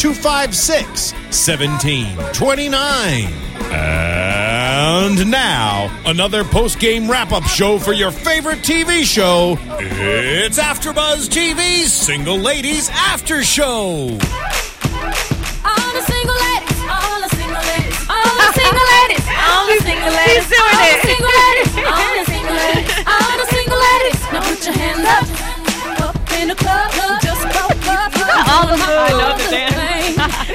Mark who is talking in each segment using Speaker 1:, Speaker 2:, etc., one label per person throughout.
Speaker 1: 256 1729. And now, another post game wrap up show for your favorite TV show. It's AfterBuzz TV's Single Ladies After Show.
Speaker 2: All the single ladies, all the single ladies, all the single ladies, all the single ladies,
Speaker 3: She's doing
Speaker 2: all the
Speaker 3: it.
Speaker 2: single ladies, all the single ladies, all the single ladies. Now put your hands up, up in the club,
Speaker 3: all the moves. I know
Speaker 2: the
Speaker 3: the dance.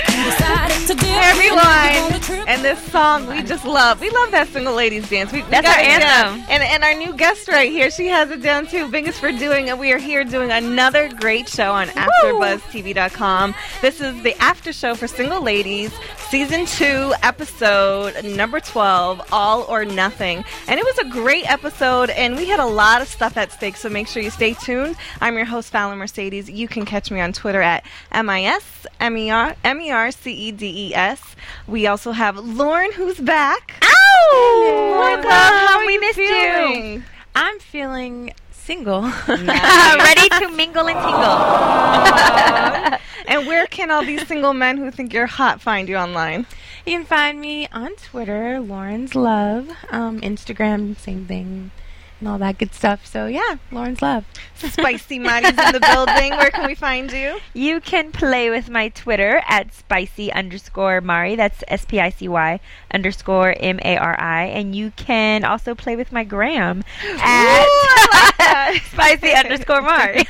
Speaker 2: Everyone,
Speaker 3: And this song we just love. We love that single ladies dance. We, we
Speaker 4: That's
Speaker 3: got
Speaker 4: our
Speaker 3: it down.
Speaker 4: anthem.
Speaker 3: And and our new guest right here, she has it down too. Biggest for doing, and we are here doing another great show on AfterBuzzTV.com. This is the after show for single ladies, season two, episode number twelve, All or Nothing. And it was a great episode, and we had a lot of stuff at stake. So make sure you stay tuned. I'm your host, Fallon Mercedes. You can catch me on Twitter at M I S M E R M E R C E D E S. We also have Lauren, who's back.
Speaker 4: Oh,
Speaker 3: Welcome.
Speaker 4: How we missed you.
Speaker 5: I'm feeling single.
Speaker 4: Ready to mingle and tingle.
Speaker 3: And where can all these single men who think you're hot find you online?
Speaker 5: you can find me on Twitter, Lauren's Love, um, Instagram, same thing, and all that good stuff. So yeah, Lauren's Love.
Speaker 3: Spicy Maddie's in the building. Where can we find you?
Speaker 4: You can play with my Twitter at spicy underscore Mari. That's S P I C Y underscore M A R I. And you can also play with my gram at spicy underscore Mari.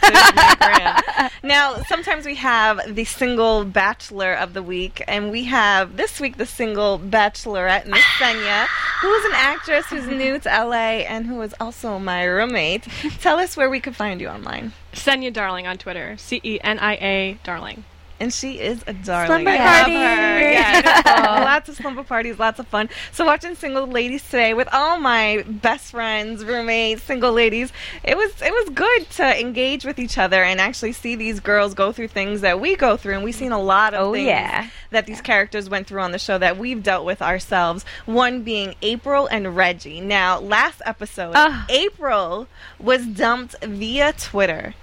Speaker 3: now, sometimes we have the single bachelor of the week, and we have this week the single bachelorette, Miss Cenia, who is an actress who's new to LA and who is also my roommate. Tell us where we could find you online.
Speaker 6: Cenia Darling on Twitter. C E N I A Darling.
Speaker 3: And she is a darling.
Speaker 4: Slumber
Speaker 3: I love
Speaker 4: party.
Speaker 3: her. Yeah, fun. Oh, lots of slumber parties, lots of fun. So watching single ladies today with all my best friends, roommates, single ladies, it was it was good to engage with each other and actually see these girls go through things that we go through. And we've seen a lot of
Speaker 4: Oh,
Speaker 3: things
Speaker 4: yeah.
Speaker 3: that these characters went through on the show that we've dealt with ourselves. One being April and Reggie. Now, last episode,
Speaker 4: Ugh.
Speaker 3: April was dumped via Twitter.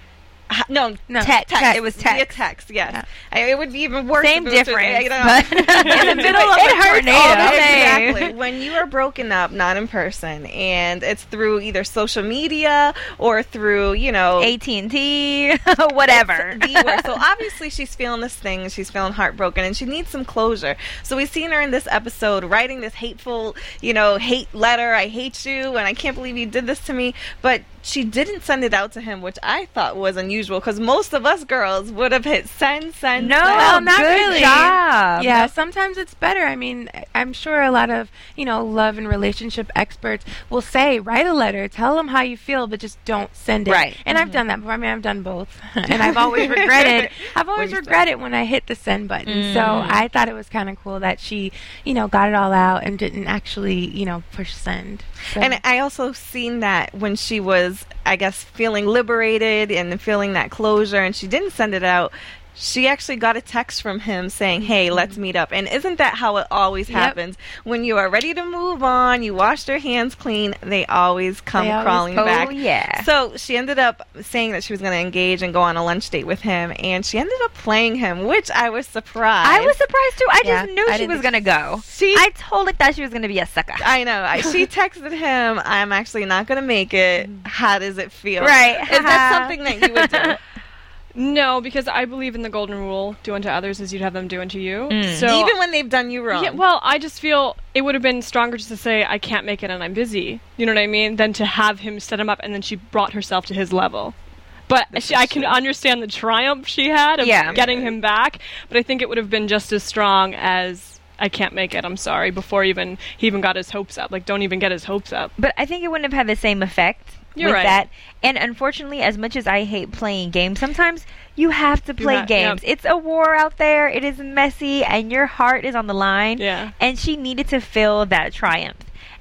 Speaker 3: No,
Speaker 5: No.
Speaker 4: Text.
Speaker 3: text.
Speaker 4: It was
Speaker 3: Via
Speaker 4: text.
Speaker 3: text, yes. I- It would be even worse.
Speaker 4: Same
Speaker 3: if it was
Speaker 4: difference,
Speaker 3: you know.
Speaker 4: in the middle of
Speaker 3: it
Speaker 4: a tornado.
Speaker 3: Exactly. When you are broken up, not in person, and it's through either social media or through, you know,
Speaker 4: AT and T, whatever.
Speaker 3: it's the worst. So obviously she's feeling this thing. She's feeling heartbroken, and she needs some closure. So we've seen her in this episode writing this hateful, you know, hate letter. I hate you, and I can't believe you did this to me. But she didn't send it out to him, which I thought was unusual because most of us girls would have hit send, send,
Speaker 4: no,
Speaker 3: send.
Speaker 5: Well, not
Speaker 4: good
Speaker 5: really.
Speaker 4: job.
Speaker 5: yeah, sometimes it's better. I mean, I- I'm sure a lot of, you know, love and relationship experts will say, write a letter, tell them how you feel, but just don't send it.
Speaker 3: Right.
Speaker 5: And I've mm-hmm. done that before. I mean, I've done both. and I've always regretted, I've always
Speaker 3: you
Speaker 5: regretted when I hit the send button. So mm. I thought it was kind of cool that she, you know, got it all out and didn't actually, you know, push send. So.
Speaker 3: And I also seen that when she was, I guess, feeling liberated and feeling that closure, and she didn't send it out. She actually got a text from him saying, "Hey, mm-hmm. let's meet up." And isn't that how it always
Speaker 5: Yep.
Speaker 3: happens? When you are ready to move on, you wash your hands clean, they always come
Speaker 5: They always-
Speaker 3: crawling
Speaker 4: oh,
Speaker 3: back.
Speaker 4: yeah.
Speaker 3: So she ended up saying that she was going to engage and go on a lunch date with him, and she ended up playing him, which I was surprised.
Speaker 4: I was surprised too. I
Speaker 5: Yeah,
Speaker 4: just knew
Speaker 5: I
Speaker 4: she was gonna go.
Speaker 3: She-
Speaker 4: I totally thought she was gonna be a sucker.
Speaker 3: I know. I, she texted him, "I'm actually not going to make it. Mm. How does it feel?"
Speaker 4: Right.
Speaker 3: Is that something that you would do?
Speaker 6: No, because I believe in the golden rule: do unto others as you'd have them do unto you. Hmm. So
Speaker 3: Even when they've done you wrong.
Speaker 6: Yeah, well, I just feel it would have been stronger just to say I can't make it and I'm busy. You know what I mean? Than to have him set him up and then she brought herself to his level. But she, I can understand the triumph she had of
Speaker 4: Yeah.
Speaker 6: getting him back. But I think it would have been just as strong as I can't make it. I'm sorry. Before even he even got his hopes up. Like, don't even get his hopes up.
Speaker 4: But I think it wouldn't have had the same effect
Speaker 6: You're
Speaker 4: with
Speaker 6: right.
Speaker 4: that. And unfortunately, as much as I hate playing games, sometimes you have to play
Speaker 6: ha-
Speaker 4: games.
Speaker 6: yep.
Speaker 4: It's a war out there. It is messy, and your heart is on the line.
Speaker 6: Yeah.
Speaker 4: And she needed to feel that triumph.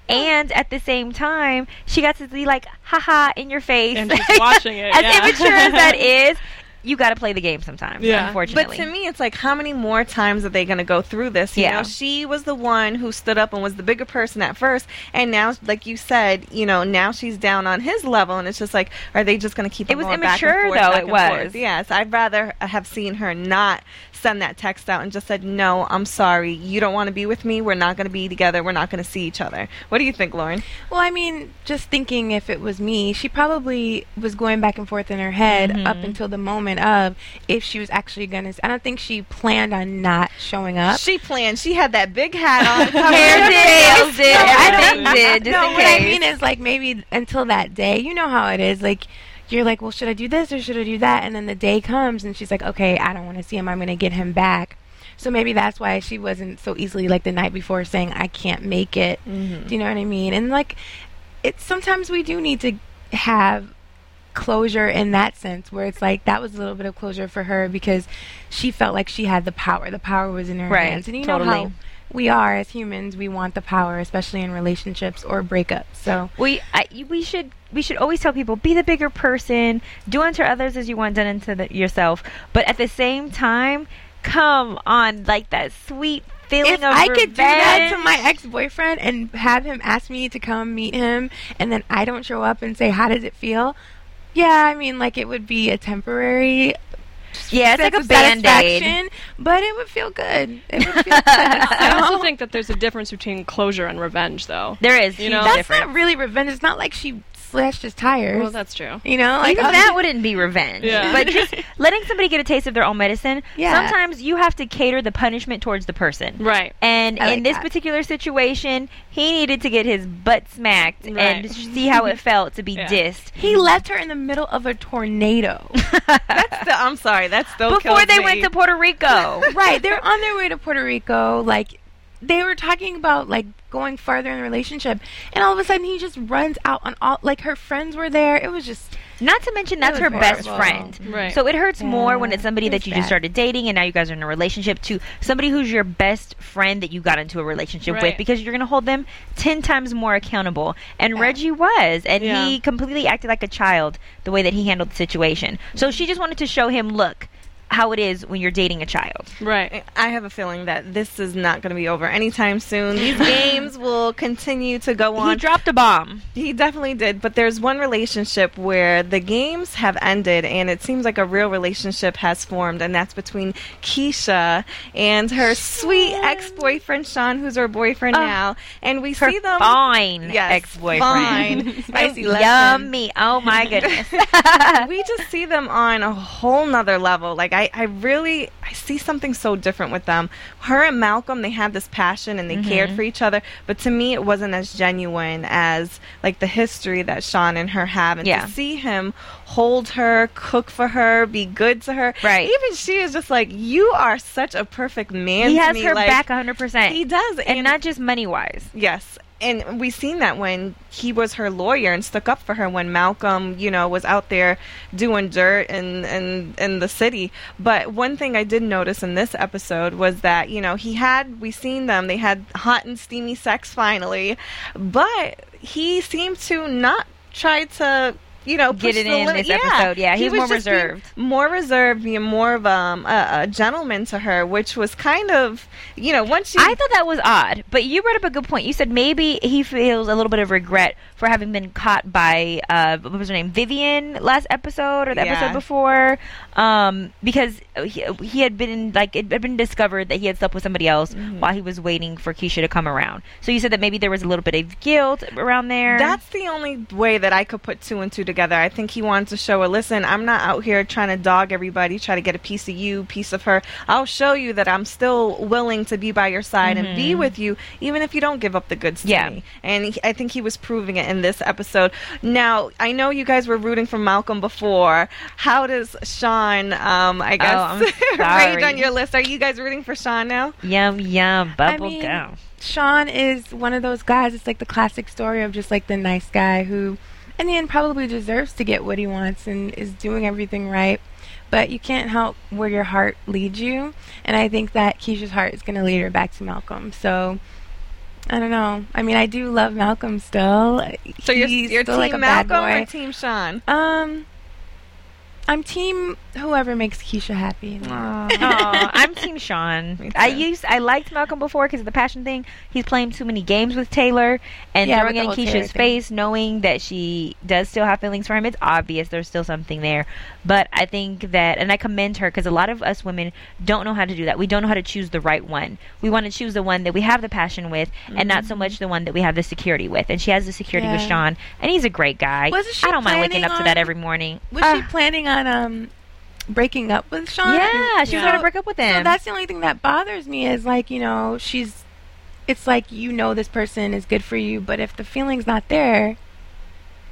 Speaker 4: Oh. And at the same time, she got to be like, haha, in your face.
Speaker 6: And she's watching it,
Speaker 4: as
Speaker 6: yeah.
Speaker 4: immature as that is, you got to play the game sometimes,
Speaker 6: Yeah.
Speaker 4: unfortunately.
Speaker 3: But to me, it's like, how many more times are they going to go through this? You
Speaker 4: Yeah.
Speaker 3: know, she was the one who stood up and was the bigger person at first, and now, like you said, you know, now she's down on his level, and it's just like, are they just going to keep?
Speaker 4: It was
Speaker 3: going back and
Speaker 4: immature,
Speaker 3: forth,
Speaker 4: though, it was.
Speaker 3: forth? Yes, I'd rather have seen her not send that text out and just said, "No, I'm sorry. You don't want to be with me. We're not going to be together. We're not going to see each other." What do you think, Lauren?
Speaker 5: Well, I mean, just thinking if it was me, she probably was going back and forth in her head mm-hmm. up until the moment of if she was actually going to. I don't think she planned on not showing up.
Speaker 3: She planned. She had that big hat on.
Speaker 4: Hair did, did, everything did,
Speaker 5: no, what I mean is like maybe until that day, you know how it is. Like you're like, well, should I do this or should I do that? And then the day comes and she's like, okay, I don't want to see him. I'm going to get him back. So maybe that's why she wasn't so easily like the night before saying I can't make it.
Speaker 4: Mm-hmm.
Speaker 5: Do you know what I mean? And like, it sometimes we do need to have closure in that sense where it's like that was a little bit of closure for her because she felt like she had the power the power was in her
Speaker 4: Right,
Speaker 5: hands and you know how we are as humans we want the power especially in relationships or breakups. So
Speaker 4: we I, we should we should always tell people be the bigger person do unto others as you want done unto the, yourself. But at the same time come on like that sweet feeling of revenge.
Speaker 5: if I could do that to my ex-boyfriend and have him ask me to come meet him and then I don't show up and say how does it feel? Yeah I mean like it would be a temporary
Speaker 4: yeah it's like a
Speaker 5: sense of
Speaker 4: band-aid.
Speaker 5: but it would feel good. It would feel good
Speaker 6: I also think that there's a difference between closure and revenge, though.
Speaker 4: there is.
Speaker 6: You know,
Speaker 5: that's
Speaker 4: difference
Speaker 5: not really revenge. It's not like she slashed his tires
Speaker 6: Well, that's true.
Speaker 5: you know like
Speaker 4: even
Speaker 5: oh,
Speaker 4: that wouldn't be revenge.
Speaker 6: Yeah.
Speaker 4: But just letting somebody get a taste of their own medicine,
Speaker 5: Yeah.
Speaker 4: sometimes you have to cater the punishment towards the person.
Speaker 6: Right.
Speaker 4: And
Speaker 5: I
Speaker 4: in
Speaker 5: like
Speaker 4: this
Speaker 5: that.
Speaker 4: particular situation, he needed to get his butt smacked
Speaker 6: Right.
Speaker 4: and see how it felt to be
Speaker 6: Yeah.
Speaker 4: dissed.
Speaker 5: He left her in the middle of a tornado.
Speaker 3: That's still, I'm sorry. That's still
Speaker 4: Before they
Speaker 3: me.
Speaker 4: went to Puerto Rico.
Speaker 5: right, they're on their way to Puerto Rico. Like they were talking about like going farther in the relationship, and all of a sudden he just runs out on all. Like her friends were there. It was just
Speaker 4: Not to mention that's her
Speaker 5: was
Speaker 4: best friend.
Speaker 6: Right.
Speaker 4: So it hurts more when it's somebody
Speaker 5: it
Speaker 4: that
Speaker 5: was
Speaker 4: you just started dating and now you guys are in a relationship to somebody who's your best friend that you got into a relationship with because you're going to hold them 10 times more accountable. And Reggie was and
Speaker 6: Yeah.
Speaker 4: he completely acted like a child the way that he handled the situation. So she just wanted to show him, look, how it is when you're dating a child.
Speaker 6: Right.
Speaker 3: I have a feeling that this is not going to be over anytime soon. These games will continue to go on.
Speaker 4: He
Speaker 3: on.
Speaker 4: dropped a bomb.
Speaker 3: He definitely did, but there's one relationship where the games have ended and it seems like a real relationship has formed, and that's between Keisha and her sweet ex boyfriend, Sean, who's her boyfriend
Speaker 4: Oh.
Speaker 3: now. And we
Speaker 4: Her
Speaker 3: see them.
Speaker 4: fine
Speaker 3: Yes,
Speaker 4: ex-boyfriend.
Speaker 3: fine.
Speaker 5: spicy
Speaker 4: Yummy. Oh my goodness.
Speaker 3: we just see them on a whole nother level. Like I, I really I see something so different with them. Her and Malcolm, they had this passion and they
Speaker 4: Mm-hmm.
Speaker 3: cared for each other, but to me it wasn't as genuine as like the history that Sean and her have. And
Speaker 4: Yeah.
Speaker 3: to see him hold her, cook for her, be good to her.
Speaker 4: Right.
Speaker 3: Even she is just like, You are such a perfect man.
Speaker 4: he
Speaker 3: to
Speaker 4: has
Speaker 3: me."
Speaker 4: her
Speaker 3: Like,
Speaker 4: back 100%.
Speaker 3: He does.
Speaker 4: and not just money wise.
Speaker 3: Yes. And we seen that when he was her lawyer and stuck up for her when Malcolm, you know, was out there doing dirt in, in, in the city. But one thing I did notice in this episode was that, you know, he had, we seen them, they had hot and steamy sex finally, but he seemed to not try to, you know,
Speaker 4: Get it in
Speaker 3: limit.
Speaker 4: this episode. Yeah, he was more reserved.
Speaker 3: more reserved, being more of um, a, a gentleman to her, which was kind of, you know, once you.
Speaker 4: I thought that was odd, but you brought up a good point. You said maybe he feels a little bit of regret for having been caught by uh, what was her name, Vivian, last episode or the
Speaker 3: Yeah.
Speaker 4: episode before, um, because he, he had been like it had been discovered that he had slept with somebody else
Speaker 3: Mm-hmm.
Speaker 4: while he was waiting for Keisha to come around. So you said that maybe there was a little bit of guilt around there.
Speaker 3: That's the only way that I could put two and two together. I think he wanted to show her, listen, I'm not out here trying to dog everybody, try to get a piece of you, piece of her. I'll show you that I'm still willing to be by your side and be with you, even if you don't give up the goods to
Speaker 4: Yeah.
Speaker 3: me. And he, I think he was proving it in this episode. Now, I know you guys were rooting for Malcolm before. How does Sean, um, I guess,
Speaker 4: Oh, I'm
Speaker 3: rate
Speaker 4: sorry.
Speaker 3: on your list? Are you guys rooting for Sean now?
Speaker 4: Yum yum bubble
Speaker 5: mean,
Speaker 4: gum.
Speaker 5: Sean is one of those guys. It's like the classic story of just like the nice guy who, in the end, probably deserves to get what he wants and is doing everything right. But you can't help where your heart leads you, and I think that Keisha's heart is going to lead her back to Malcolm. So. I don't know. I mean, I do love Malcolm still.
Speaker 3: So you're, you're
Speaker 5: still
Speaker 3: Team
Speaker 5: like a
Speaker 3: Malcolm or Team Sean?
Speaker 5: Um, I'm team whoever makes Keisha happy.
Speaker 4: Aw, I'm Team Sean. I used I liked Malcolm before because of the passion thing. He's playing too many games with Taylor and
Speaker 5: Yeah,
Speaker 4: throwing it in
Speaker 5: the whole Taylor
Speaker 4: Keisha's
Speaker 5: thing.
Speaker 4: face, knowing that she does still have feelings for him. It's obvious there's still something there. But I think that, and I commend her because a lot of us women don't know how to do that. We don't know how to choose the right one. We want to choose the one that we have the passion with, and not so much the one that we have the security with. And she has the security with
Speaker 5: Mm-hmm.
Speaker 4: Sean, and he's a great guy.
Speaker 5: Wasn't she
Speaker 4: I don't mind waking
Speaker 5: planning
Speaker 4: up to that every morning.
Speaker 5: Was
Speaker 4: Ah.
Speaker 5: she planning on um breaking up with Sean?
Speaker 4: Yeah, she was going to break up with him.
Speaker 5: So that's the only thing that bothers me is like, you know, she's it's like you know this person is good for you, but if the feeling's not there,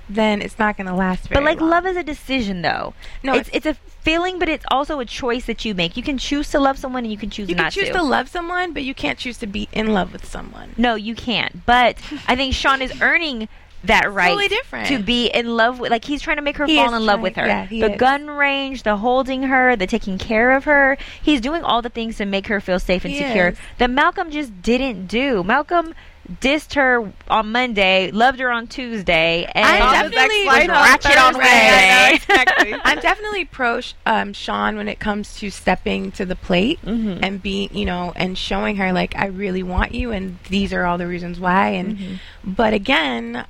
Speaker 5: then it's not going to last very
Speaker 4: But like
Speaker 5: long.
Speaker 4: love is a decision though.
Speaker 5: No,
Speaker 4: it's it's a feeling, but it's also a choice that you make. You can choose to love someone and you can choose
Speaker 5: you
Speaker 4: not
Speaker 5: can choose to. love someone, but you can't choose to be in love with someone.
Speaker 4: No, you can't. But I think Sean is earning that right
Speaker 5: Totally different.
Speaker 4: to be in love with like he's trying to make her
Speaker 5: He
Speaker 4: fall in love with her.
Speaker 5: yeah, he
Speaker 4: the
Speaker 5: is.
Speaker 4: gun range, the holding her, the taking care of her. He's doing all the things to make her feel safe and
Speaker 5: He
Speaker 4: secure
Speaker 5: is.
Speaker 4: that Malcolm just didn't do. Malcolm dissed her on Monday, loved her on Tuesday, and
Speaker 5: I'm definitely
Speaker 3: on
Speaker 4: ratchet on
Speaker 3: Thursday. I know,
Speaker 4: Wednesday.
Speaker 3: exactly.
Speaker 5: I'm definitely pro um, Sean when it comes to stepping to the plate and being, you know, and showing her like I really want you, and these are all the reasons why. And but again,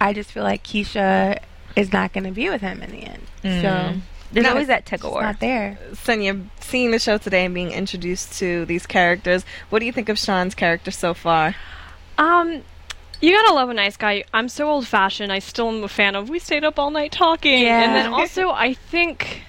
Speaker 5: I just feel like Keisha is not going to be with him in the end. So
Speaker 4: There's
Speaker 3: No,
Speaker 4: always that tug of war.
Speaker 5: not there.
Speaker 3: Sonia, seeing the show today and being introduced to these characters, what do you think of Sean's character so far?
Speaker 6: Um, you gotta love a nice guy. I'm so old fashioned. I still am a fan of we stayed up all night talking.
Speaker 5: Yeah.
Speaker 6: And then also, I think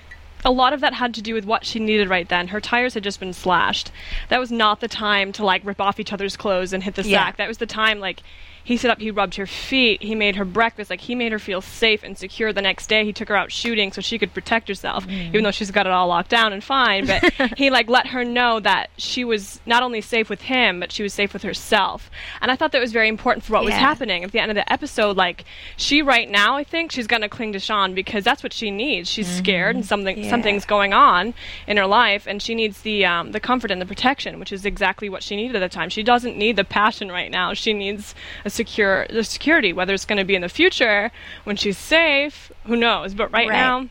Speaker 6: a lot of that had to do with what she needed right then. Her tires had just been slashed. That was not the time to like rip off each other's clothes and hit the
Speaker 5: Yeah.
Speaker 6: sack. That was the time like he set up, he rubbed her feet, he made her breakfast, like he made her feel safe and secure the next day. He took her out shooting so she could protect herself, even though she's got it all locked down and fine. But he like let her know that she was not only safe with him, but she was safe with herself. And I thought that was very important for what was happening at the end of the episode. Like she right now, I think she's gonna cling to Sean because that's what she needs. She's scared and something
Speaker 5: Yeah.
Speaker 6: something's going on in her life, and she needs the um, the comfort and the protection, which is exactly what she needed at the time. She doesn't need the passion right now. She needs a secure the security, whether it's going to be in the future when she's safe. Who knows? But right,
Speaker 5: Right.
Speaker 6: now.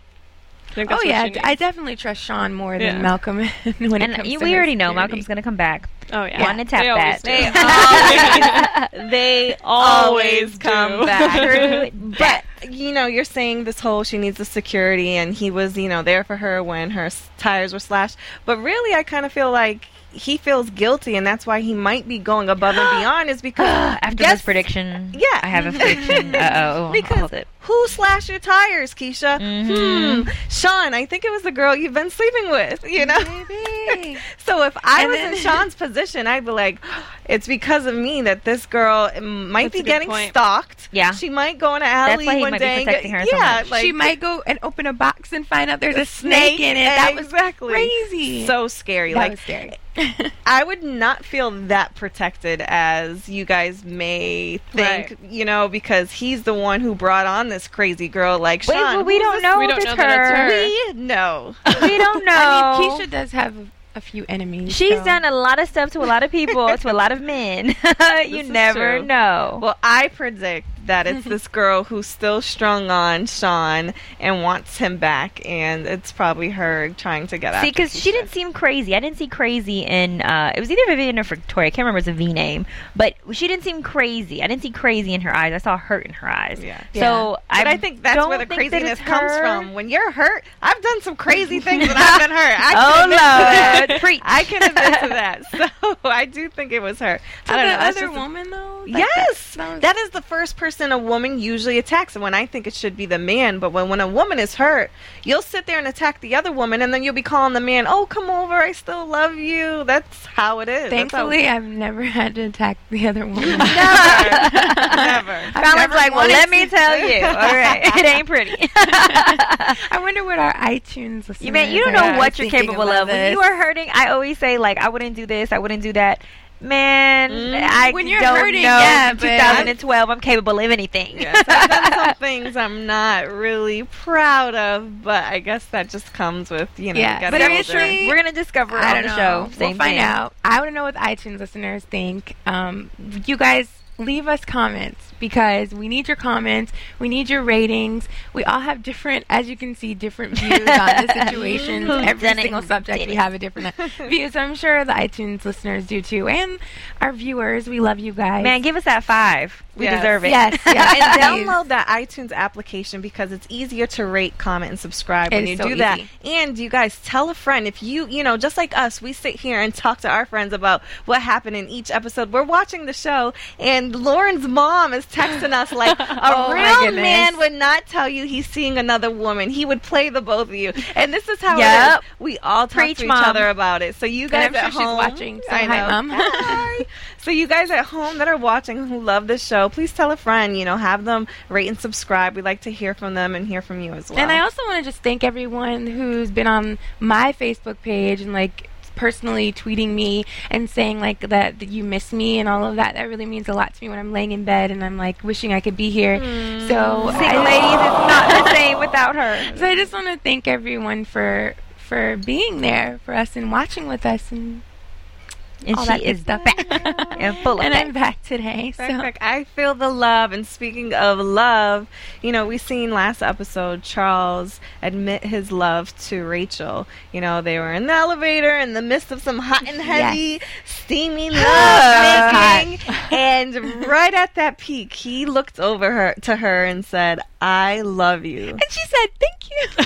Speaker 6: I think
Speaker 5: Oh
Speaker 6: that's what
Speaker 5: yeah,
Speaker 6: she
Speaker 5: d-
Speaker 6: needs.
Speaker 5: I definitely trust Sean more
Speaker 6: Yeah.
Speaker 5: than Malcolm when it
Speaker 4: And
Speaker 5: comes
Speaker 4: you-
Speaker 5: to
Speaker 4: we already know
Speaker 5: security.
Speaker 4: Malcolm's going to come back.
Speaker 6: oh yeah,
Speaker 4: Wanna tap
Speaker 6: They always
Speaker 4: that.
Speaker 6: do.
Speaker 3: They they
Speaker 6: always
Speaker 3: come
Speaker 6: do.
Speaker 3: back. but you know, you're saying this whole she needs the security, and he was you know there for her when her tires were slashed. But really, I kind of feel like he feels guilty, and that's why he might be going above and beyond. Is because
Speaker 4: After
Speaker 3: guess-
Speaker 4: this prediction,
Speaker 3: Yeah.
Speaker 4: I have a prediction. Oh.
Speaker 3: Because who slashed your tires, Keisha?
Speaker 4: Mhm.
Speaker 3: Hmm. Sean, I think it was the girl you've been sleeping with. You know.
Speaker 5: Maybe.
Speaker 3: So if I
Speaker 5: And
Speaker 3: was
Speaker 5: then-
Speaker 3: in Sean's position, I'd be like, it's because of me that this girl might
Speaker 6: That's
Speaker 3: be getting
Speaker 6: point.
Speaker 3: stalked.
Speaker 4: Yeah.
Speaker 3: She might go in an alley
Speaker 4: why he
Speaker 3: one
Speaker 4: might be protecting her
Speaker 3: yeah,
Speaker 4: much.
Speaker 3: like
Speaker 5: she might go and open a box and find out there's a,
Speaker 3: a
Speaker 5: snake, in it. That was
Speaker 3: exactly
Speaker 5: crazy.
Speaker 3: So scary.
Speaker 5: that
Speaker 3: like
Speaker 5: was scary.
Speaker 3: I would not feel that protected as you guys may think,
Speaker 6: Right.
Speaker 3: you know, because he's the one who brought on this crazy girl like
Speaker 4: Wait,
Speaker 3: Sean.
Speaker 4: well, we don't know
Speaker 6: We
Speaker 4: if
Speaker 6: don't
Speaker 4: it's
Speaker 6: know that it's
Speaker 4: her.
Speaker 6: her.
Speaker 3: We know.
Speaker 4: We don't know.
Speaker 5: I mean, Keisha does have a few enemies.
Speaker 4: She's
Speaker 5: so-
Speaker 4: done a lot of stuff to a lot of people, to a lot of men. you never
Speaker 3: true.
Speaker 4: know.
Speaker 3: Well, I predict that it's this girl who's still strung on Sean and wants him back, and it's probably her trying to get
Speaker 4: out.
Speaker 3: See,
Speaker 4: because she didn't seem crazy. I didn't see crazy in. Uh, it was either Vivian or Victoria. I can't remember. It's a V name, but she didn't seem crazy. I didn't see crazy in her eyes. I saw hurt in her eyes.
Speaker 3: Yeah.
Speaker 4: So
Speaker 3: But
Speaker 4: I,
Speaker 3: I think that's where the craziness comes
Speaker 4: her.
Speaker 3: from. When you're hurt, I've done some crazy things when I've been hurt. I can
Speaker 4: Oh
Speaker 3: admit to that.
Speaker 4: Preach.
Speaker 3: I can admit to that. So I do think it was her.
Speaker 5: To
Speaker 3: I don't
Speaker 5: the
Speaker 3: know.
Speaker 5: other
Speaker 3: just a-
Speaker 5: woman though. Like,
Speaker 3: yes,
Speaker 5: that- that was-
Speaker 3: that is the first person person, a woman usually attacks. And when I think it should be the man, but when when a woman is hurt, you'll sit there and attack the other woman, and then you'll be calling the man, "Oh, come over, I still love you." That's how it is.
Speaker 5: Thankfully, I've never had to attack the other woman.
Speaker 3: never.
Speaker 4: Fallon's
Speaker 5: never
Speaker 4: like, well, let me tell you. All right, it ain't pretty.
Speaker 5: I wonder what our iTunes listeners
Speaker 4: You man, you don't know what you're capable of. When you are hurting, I always say like, I wouldn't do this, I wouldn't do that. Man, I
Speaker 5: When you're
Speaker 4: don't
Speaker 5: hurting,
Speaker 4: know.
Speaker 5: yeah,
Speaker 4: in
Speaker 5: but-
Speaker 4: 2012, I'm capable of anything.
Speaker 3: Yes, I've done some things I'm not really proud of, but I guess that just comes with you know.
Speaker 5: Yeah,
Speaker 3: getting
Speaker 5: but
Speaker 3: older.
Speaker 5: seriously,
Speaker 4: We're gonna discover
Speaker 5: I
Speaker 4: on the
Speaker 5: know.
Speaker 4: show. Same
Speaker 5: we'll find
Speaker 4: thing.
Speaker 5: out. I want to know what iTunes listeners think. Um, you guys leave us comments because we need your comments. We need your ratings. We all have different, as you can see, different views on the situations.
Speaker 4: Who's
Speaker 5: Every single subject, we have a different view. So I'm sure the iTunes listeners do too, and our viewers. We love you guys.
Speaker 4: Man, give us that five. We
Speaker 3: Yes.
Speaker 4: deserve it.
Speaker 5: Yes, yes.
Speaker 3: and download that iTunes application because it's easier to rate, comment, and subscribe
Speaker 5: It
Speaker 3: when
Speaker 5: is
Speaker 3: you
Speaker 5: so
Speaker 3: do that. And you guys tell a friend if you, you know, just like us, we sit here and talk to our friends about what happened in each episode. We're watching the show, and Lauren's mom is texting us like a
Speaker 5: Oh,
Speaker 3: real man would not tell you he's seeing another woman. He would play the both of you, and this is how
Speaker 4: Yep.
Speaker 3: it is. We all talk
Speaker 4: Preach,
Speaker 3: to each
Speaker 4: Mom.
Speaker 3: other about it. So you guys
Speaker 5: And
Speaker 3: at
Speaker 5: sure she's
Speaker 3: home,
Speaker 5: watching, so
Speaker 3: I
Speaker 5: hi. Mom.
Speaker 3: Hi. So you guys at home that are watching who love this show, please tell a friend. You know, have them rate and subscribe. We'd like to hear from them and hear from you as well.
Speaker 5: And I also want to just thank everyone who's been on my Facebook page and like personally tweeting me and saying like that, that you miss me and all of that. That really means a lot to me when I'm laying in bed and I'm like wishing I could be here. Hmm. So
Speaker 4: Single
Speaker 5: I- oh.
Speaker 4: ladies, it's not the same without her.
Speaker 5: So I just want to thank everyone for for being there for us and watching with us and
Speaker 4: And
Speaker 5: all
Speaker 4: she is
Speaker 5: stuff.
Speaker 4: back and full of
Speaker 5: and I'm back today. So
Speaker 3: Perfect. I feel the love. And speaking of love, you know, we seen last episode Charles admit his love to Rachel. You know, they were in the elevator in the midst of some hot and heavy, steamy love making. and right at that peak, he looked over her to her and said, I love you.
Speaker 5: and she said thank you.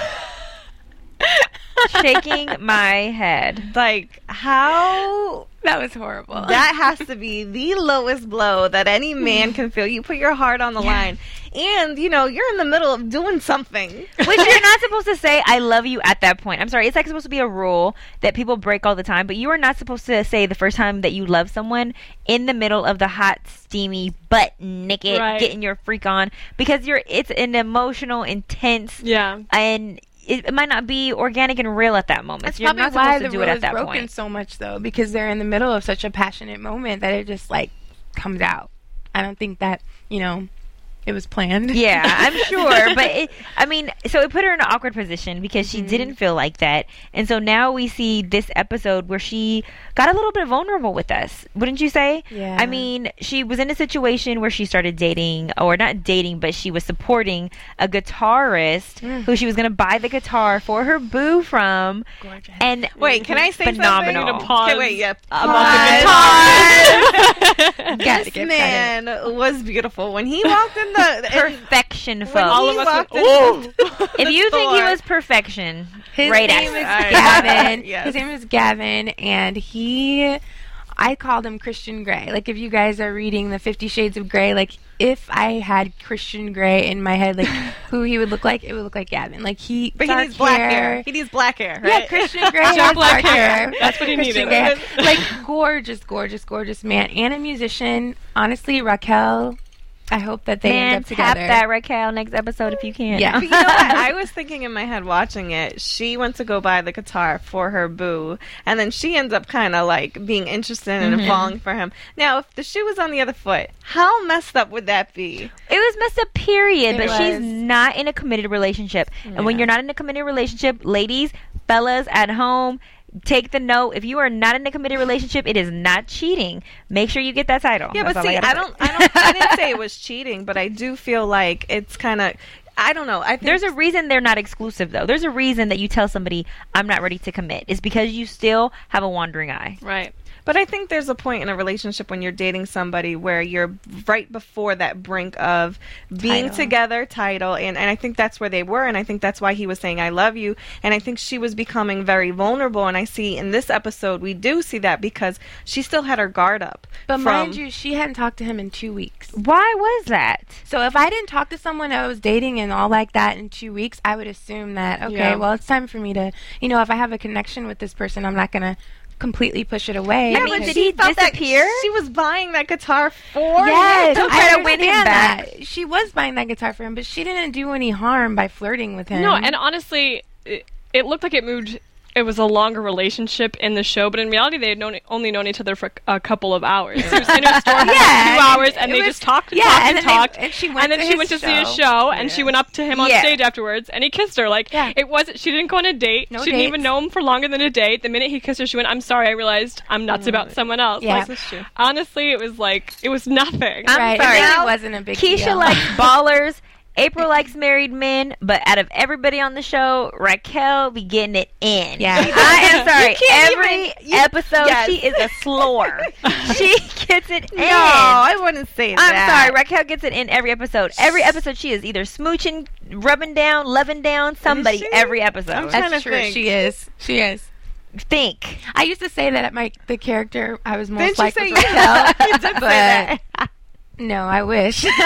Speaker 4: Shaking my head.
Speaker 3: Like, how
Speaker 5: that was horrible.
Speaker 3: that has to be the lowest blow that any man can feel. You put your heart on the line. And, you know, you're in the middle of doing something.
Speaker 4: Which you're not supposed to say "I love you" at that point. I'm sorry, it's like supposed to be a rule that people break all the time. But you are not supposed to say the first time that you love someone in the middle of the hot, steamy, butt naked,
Speaker 6: Right.
Speaker 4: getting your freak on because you're. It's an emotional, intense,
Speaker 6: Yeah.
Speaker 4: and it, it might not be organic and real at that moment.
Speaker 5: That's
Speaker 4: you're
Speaker 5: probably
Speaker 4: not
Speaker 5: why
Speaker 4: supposed
Speaker 5: the
Speaker 4: to do
Speaker 5: rule
Speaker 4: it at
Speaker 5: is
Speaker 4: that
Speaker 5: broken
Speaker 4: point.
Speaker 5: so much, though, because they're in the middle of such a passionate moment that it just like comes out. I don't think that you know it was planned.
Speaker 4: Yeah, I'm sure, but it, I mean, so it put her in an awkward position because she
Speaker 5: Mm-hmm.
Speaker 4: didn't feel like that, and so now we see this episode where she got a little bit vulnerable with us, wouldn't you say?
Speaker 5: Yeah.
Speaker 4: I mean, she was in a situation where she started dating, or not dating, but she was supporting a guitarist
Speaker 5: Mm.
Speaker 4: who she was going to buy the guitar for her boo from,
Speaker 5: Gorgeous.
Speaker 4: and
Speaker 3: Wait, can I say
Speaker 4: phenomenal.
Speaker 3: something?
Speaker 6: Pause.
Speaker 3: Okay, wait, yeah.
Speaker 5: Gotta
Speaker 3: This man was beautiful when he walked in the. And
Speaker 4: perfection,
Speaker 3: when
Speaker 4: folks.
Speaker 6: All of us
Speaker 3: walked
Speaker 6: went,
Speaker 3: in the- oh.
Speaker 4: if you think he was perfection,
Speaker 5: His
Speaker 4: right
Speaker 5: name is
Speaker 3: Alright.
Speaker 5: Gavin.
Speaker 3: Yes.
Speaker 5: His name is Gavin, and he. I called him Christian Grey. Like if you guys are reading the Fifty Shades of Grey, like if I had Christian Grey in my head, like who he would look like, it would look like Gavin. Like he,
Speaker 3: But he needs black hair.
Speaker 5: hair.
Speaker 3: He needs black hair,
Speaker 5: Yeah. Christian Grey has
Speaker 6: black
Speaker 5: dark
Speaker 6: hair.
Speaker 5: hair.
Speaker 6: That's what he
Speaker 5: Christian
Speaker 6: needed.
Speaker 5: Grey. Like gorgeous, gorgeous, gorgeous man, and a musician. Honestly, Raquel. I hope that they
Speaker 4: man,
Speaker 5: end up together.
Speaker 4: tap that Raquel next episode if you can.
Speaker 5: Yeah.
Speaker 3: You know what? I was thinking in my head watching it. She went to go buy the guitar for her boo, and then she ends up kind of like being interested and
Speaker 4: Mm-hmm.
Speaker 3: falling for him. Now, if the shoe was on the other foot, how messed up would that be?
Speaker 4: It was messed up, period.
Speaker 5: It
Speaker 4: but she's not in a committed relationship. And when you're not in a committed relationship, ladies, fellas at home, take the note. If you are not in a committed relationship, it is not cheating. Make sure you get that title.
Speaker 3: Yeah,
Speaker 4: That's
Speaker 3: but see,
Speaker 4: gotta
Speaker 3: I don't, I don't, I didn't say it was cheating, but I do feel like it's kind of, I don't know. I think
Speaker 4: There's a reason they're not exclusive, though. There's a reason that you tell somebody, I'm not ready to commit. It's because you still have a wandering eye.
Speaker 6: Right.
Speaker 3: But I think there's a point in a relationship when you're dating somebody where you're right before that brink of being
Speaker 5: Title.
Speaker 3: together, title, and, and I think that's where they were, and I think that's why he was saying I love you, and I think she was becoming very vulnerable, and I see in this episode we do see that because she still had her guard up.
Speaker 5: But
Speaker 3: from-
Speaker 5: mind you, she hadn't talked to him in two weeks.
Speaker 4: Why was that?
Speaker 5: So if I didn't talk to someone I was dating and all like that in two weeks, I would assume that okay,
Speaker 6: Yeah.
Speaker 5: well it's time for me to, you know, if I have a connection with this person, I'm not gonna completely push it away.
Speaker 4: Yeah,
Speaker 5: because-
Speaker 4: but did he
Speaker 3: felt that
Speaker 4: disappear?
Speaker 3: she was buying that guitar for
Speaker 5: Yes,
Speaker 4: to
Speaker 3: him.
Speaker 4: try
Speaker 5: I
Speaker 4: to win him back.
Speaker 5: that. She was buying that guitar for him, but she didn't do any harm by flirting with him.
Speaker 6: No, and honestly, it, it looked like it moved. It was a longer relationship in the show, but in reality, they had known, only known each other for a couple of hours. He was in her store
Speaker 5: Yeah,
Speaker 6: two hours,
Speaker 5: and
Speaker 6: and they
Speaker 5: was-
Speaker 6: just talked and
Speaker 5: yeah,
Speaker 6: talked
Speaker 5: and
Speaker 6: and,
Speaker 5: then they-
Speaker 6: talked.
Speaker 5: and she went
Speaker 6: then
Speaker 5: to
Speaker 6: she went to see his
Speaker 5: show.
Speaker 6: show, and she went up to him on
Speaker 4: Yeah.
Speaker 6: stage afterwards, and he kissed her. Like
Speaker 5: Yeah.
Speaker 6: it wasn't. She didn't go on a date.
Speaker 5: No
Speaker 6: she didn't even know him for longer than a date. The minute he kissed her, she went, "I'm sorry, I realized I'm nuts mm. about someone else."
Speaker 5: Yeah.
Speaker 6: Like,
Speaker 3: That's true.
Speaker 6: honestly, it was like it was nothing.
Speaker 4: I'm
Speaker 5: right,
Speaker 4: sorry.
Speaker 5: It
Speaker 4: Now,
Speaker 5: really wasn't a big deal.
Speaker 4: Keisha
Speaker 5: deal.
Speaker 4: likes ballers. April likes married men, but out of everybody on the show, Raquel be getting it in.
Speaker 5: Yeah.
Speaker 4: I am sorry. Every
Speaker 3: even- you-
Speaker 4: episode,
Speaker 3: yes.
Speaker 4: she is a slore. she gets it in.
Speaker 3: No, I wouldn't say that.
Speaker 4: I'm
Speaker 3: that.
Speaker 4: sorry, Raquel gets it in every episode. Every episode, she is either smooching, rubbing down, loving down somebody. Every episode.
Speaker 3: I'm trying
Speaker 5: That's
Speaker 3: to
Speaker 5: true.
Speaker 3: think.
Speaker 5: She is. She is.
Speaker 4: think.
Speaker 5: I used to say that at my the character I was most
Speaker 3: Didn't you
Speaker 5: like
Speaker 3: say
Speaker 5: Raquel,
Speaker 3: you did say that.
Speaker 5: no, I wish.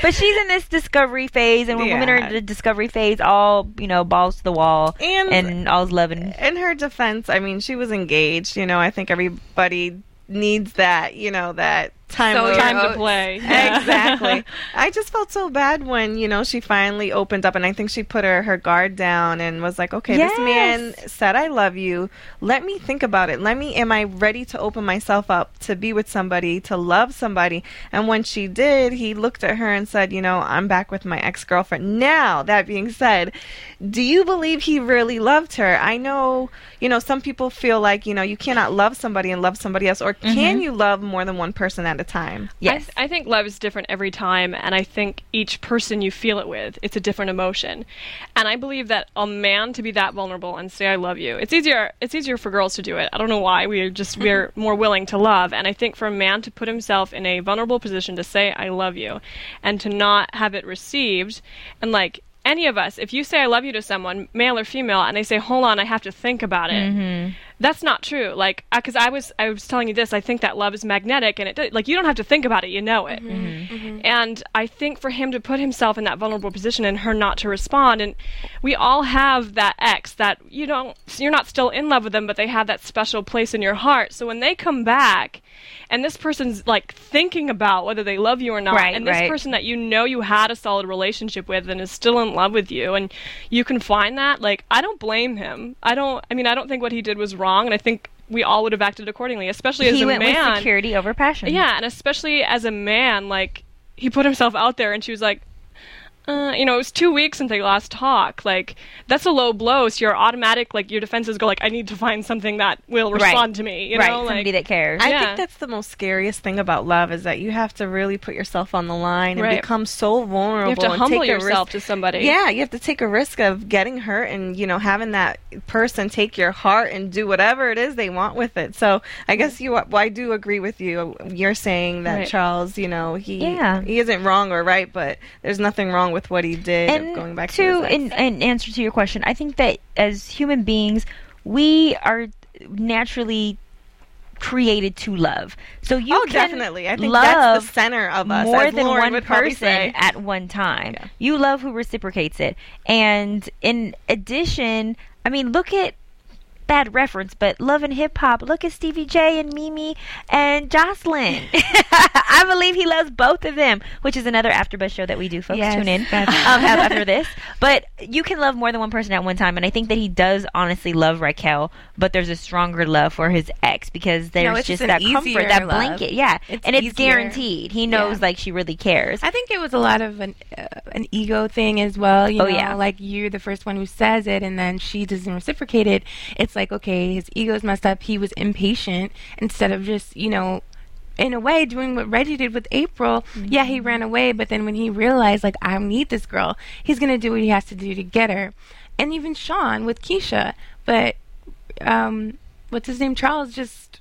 Speaker 4: But she's in this discovery phase, and when women are in the discovery phase, all you know, balls to the wall,
Speaker 3: And-
Speaker 4: and all's loving.
Speaker 3: in her defense, I mean, she was engaged. You know, I think everybody needs that. You know, that time.
Speaker 5: So
Speaker 6: Time to play.
Speaker 3: exactly. I just felt so bad when you know she finally opened up, and I think she put her her guard down and was like, "Okay, this man said I love you. Let me think about it. Let me. Am I ready to open myself up to be with somebody, to love somebody?" And when she did, he looked at her and said, "You know, I'm back with my ex girlfriend." Now, that being said, do you believe he really loved her? I know, you know, some people feel like you know you cannot love somebody and love somebody else, or can mm-hmm. you love more than one person at a time?
Speaker 4: Yes.
Speaker 6: I, I think love is different every time, and I think each person you feel it with, it's a different emotion. And I believe that a man to be that vulnerable and say "I love you," it's easier. It's easier for girls to do it. I don't know why. We are just mm-hmm. we're more willing to love, and I think for a man to put himself in a vulnerable position to say "I love you," and to not have it received, and like. Any of us, if you say I love you to someone, male or female, and they say, "Hold on, I have to think about it," mm-hmm. That's not true. Like, because I was, I was telling you this. I think that love is magnetic, and it like you don't have to think about it; you know it. Mm-hmm. Mm-hmm. Mm-hmm. And I think for him to put himself in that vulnerable position and her not to respond, and we all have that ex that you don't, you're not still in love with them, but they have that special place in your heart. So when they come back, and this person's like thinking about whether they love you or not,
Speaker 4: Right,
Speaker 6: and this
Speaker 4: right.
Speaker 6: person that you know you had a solid relationship with and is still in love with you, and you can find that, like I don't blame him. I don't. I mean, I don't think what he did was wrong, and I think we all would have acted accordingly, especially as a
Speaker 4: went
Speaker 6: man.
Speaker 4: with security over passion.
Speaker 6: Yeah, and especially as a man, like he put himself out there, and she was like, uh, you know, it was two weeks since they last talked. Like that's a low blow. So your automatic, like your defenses go like, I need to find something that will
Speaker 4: Right.
Speaker 6: respond to me. You
Speaker 4: right.
Speaker 6: know,
Speaker 4: Somebody
Speaker 6: like
Speaker 4: that cares.
Speaker 3: I
Speaker 6: Yeah.
Speaker 3: think that's the most scariest thing about love is that you have to really put yourself on the line and
Speaker 6: Right.
Speaker 3: become so vulnerable.
Speaker 6: you have to
Speaker 3: and
Speaker 6: humble
Speaker 3: take
Speaker 6: yourself to somebody.
Speaker 3: Yeah, you have to take a risk of getting hurt and you know having that person take your heart and do whatever it is they want with it. So I guess you, I do agree with you. You're saying that
Speaker 6: Right.
Speaker 3: Charles, you know, he
Speaker 4: Yeah.
Speaker 3: he isn't wrong or right, but there's nothing wrong with what he did.
Speaker 4: and
Speaker 3: going back to,
Speaker 4: to in, in answer to your question, I think that as human beings, we are naturally created to love. So you
Speaker 3: oh,
Speaker 4: can
Speaker 3: definitely. I think
Speaker 4: love
Speaker 3: that's the center of us.
Speaker 4: more
Speaker 3: as
Speaker 4: than
Speaker 3: Lauren
Speaker 4: one person at one time.
Speaker 3: Yeah.
Speaker 4: You love who reciprocates it. And in addition, I mean, look at bad reference, but love and hip hop. Look at Stevie J and Mimi and Joseline. I believe he loves both of them, which is another AfterBuzz show that we do. Folks,
Speaker 5: Yes,
Speaker 4: tune in um, after this. But you can love more than one person at one time, and I think that he does honestly love Raquel, but there's a stronger love for his ex because there's
Speaker 5: it's
Speaker 4: just that comfort, that
Speaker 5: love.
Speaker 4: blanket, yeah,
Speaker 5: It's
Speaker 4: and it's
Speaker 5: easier.
Speaker 4: guaranteed. He knows
Speaker 5: Yeah.
Speaker 4: like she really cares.
Speaker 5: I think it was a lot of an uh, an ego thing as well. You
Speaker 4: Oh,
Speaker 5: know,
Speaker 4: yeah.
Speaker 5: like you're the first one who says it, and then she doesn't reciprocate it. It's like okay, his ego's messed up. He was impatient instead of just you know. In a way, doing what Reggie did with April, yeah, he ran away. But then when he realized, like, I need this girl, he's gonna do what he has to do to get her. And even Sean with Keisha, but um, what's his name? Charles just.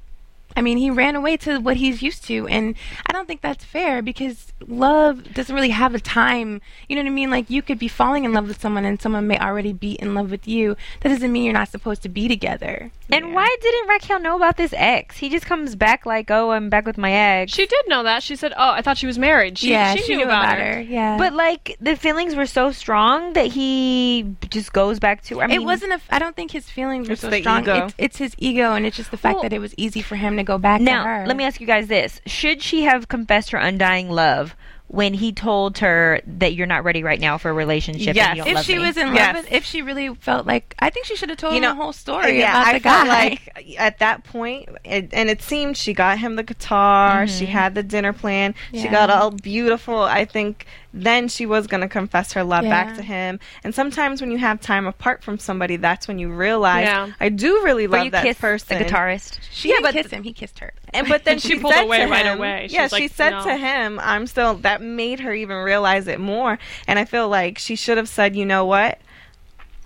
Speaker 5: I mean, he ran away to what he's used to, and I don't think that's fair because love doesn't really have a time. You know what I mean? Like you could be falling in love with someone, and someone may already be in love with you. That doesn't mean you're not supposed to be together.
Speaker 4: And why didn't Raquel know about this ex? He just comes back like, "Oh, I'm back with my ex."
Speaker 6: She did know that. She said, "Oh, I thought she was married." She,
Speaker 5: yeah,
Speaker 6: she, knew, about, her.
Speaker 5: Yeah,
Speaker 4: But like the feelings were so strong that he just goes back to. I mean,
Speaker 5: it wasn't a. I don't think his feelings were so strong. It's, it's his ego, and it's just the fact
Speaker 4: Well-
Speaker 5: that it was easy for him to go back
Speaker 4: Now,
Speaker 5: to her.
Speaker 4: let me ask you guys this: Should she have confessed her undying love when he told her that you're not ready right now for a relationship?
Speaker 3: Yes.
Speaker 4: and you don't
Speaker 5: If
Speaker 4: love
Speaker 5: she
Speaker 4: me?
Speaker 5: was in
Speaker 3: Yes.
Speaker 5: love with, if she really felt like, I think she should have told
Speaker 3: You
Speaker 5: him the whole story
Speaker 3: yeah,
Speaker 5: about
Speaker 3: I
Speaker 5: the
Speaker 3: felt
Speaker 5: guy.
Speaker 3: like at that point, it, and it seemed she got him the guitar. She mm-hmm. had the dinner plan. She got all beautiful. I think then she was going to confess her love back to him. And sometimes when you have time apart from somebody, that's when you realize
Speaker 6: Yeah.
Speaker 3: I do really love
Speaker 4: you
Speaker 3: that person.
Speaker 4: the guitarist.
Speaker 5: she
Speaker 3: yeah,
Speaker 5: didn't
Speaker 3: but
Speaker 5: kiss him; he kissed her.
Speaker 3: And but then
Speaker 6: She
Speaker 3: she,
Speaker 6: pulled away
Speaker 3: to
Speaker 6: right away. She
Speaker 3: yeah,
Speaker 6: was
Speaker 3: she
Speaker 6: like,
Speaker 3: said
Speaker 6: "No."
Speaker 3: to him, "I'm still." That made her even realize it more. And I feel like she should have said, "You know what?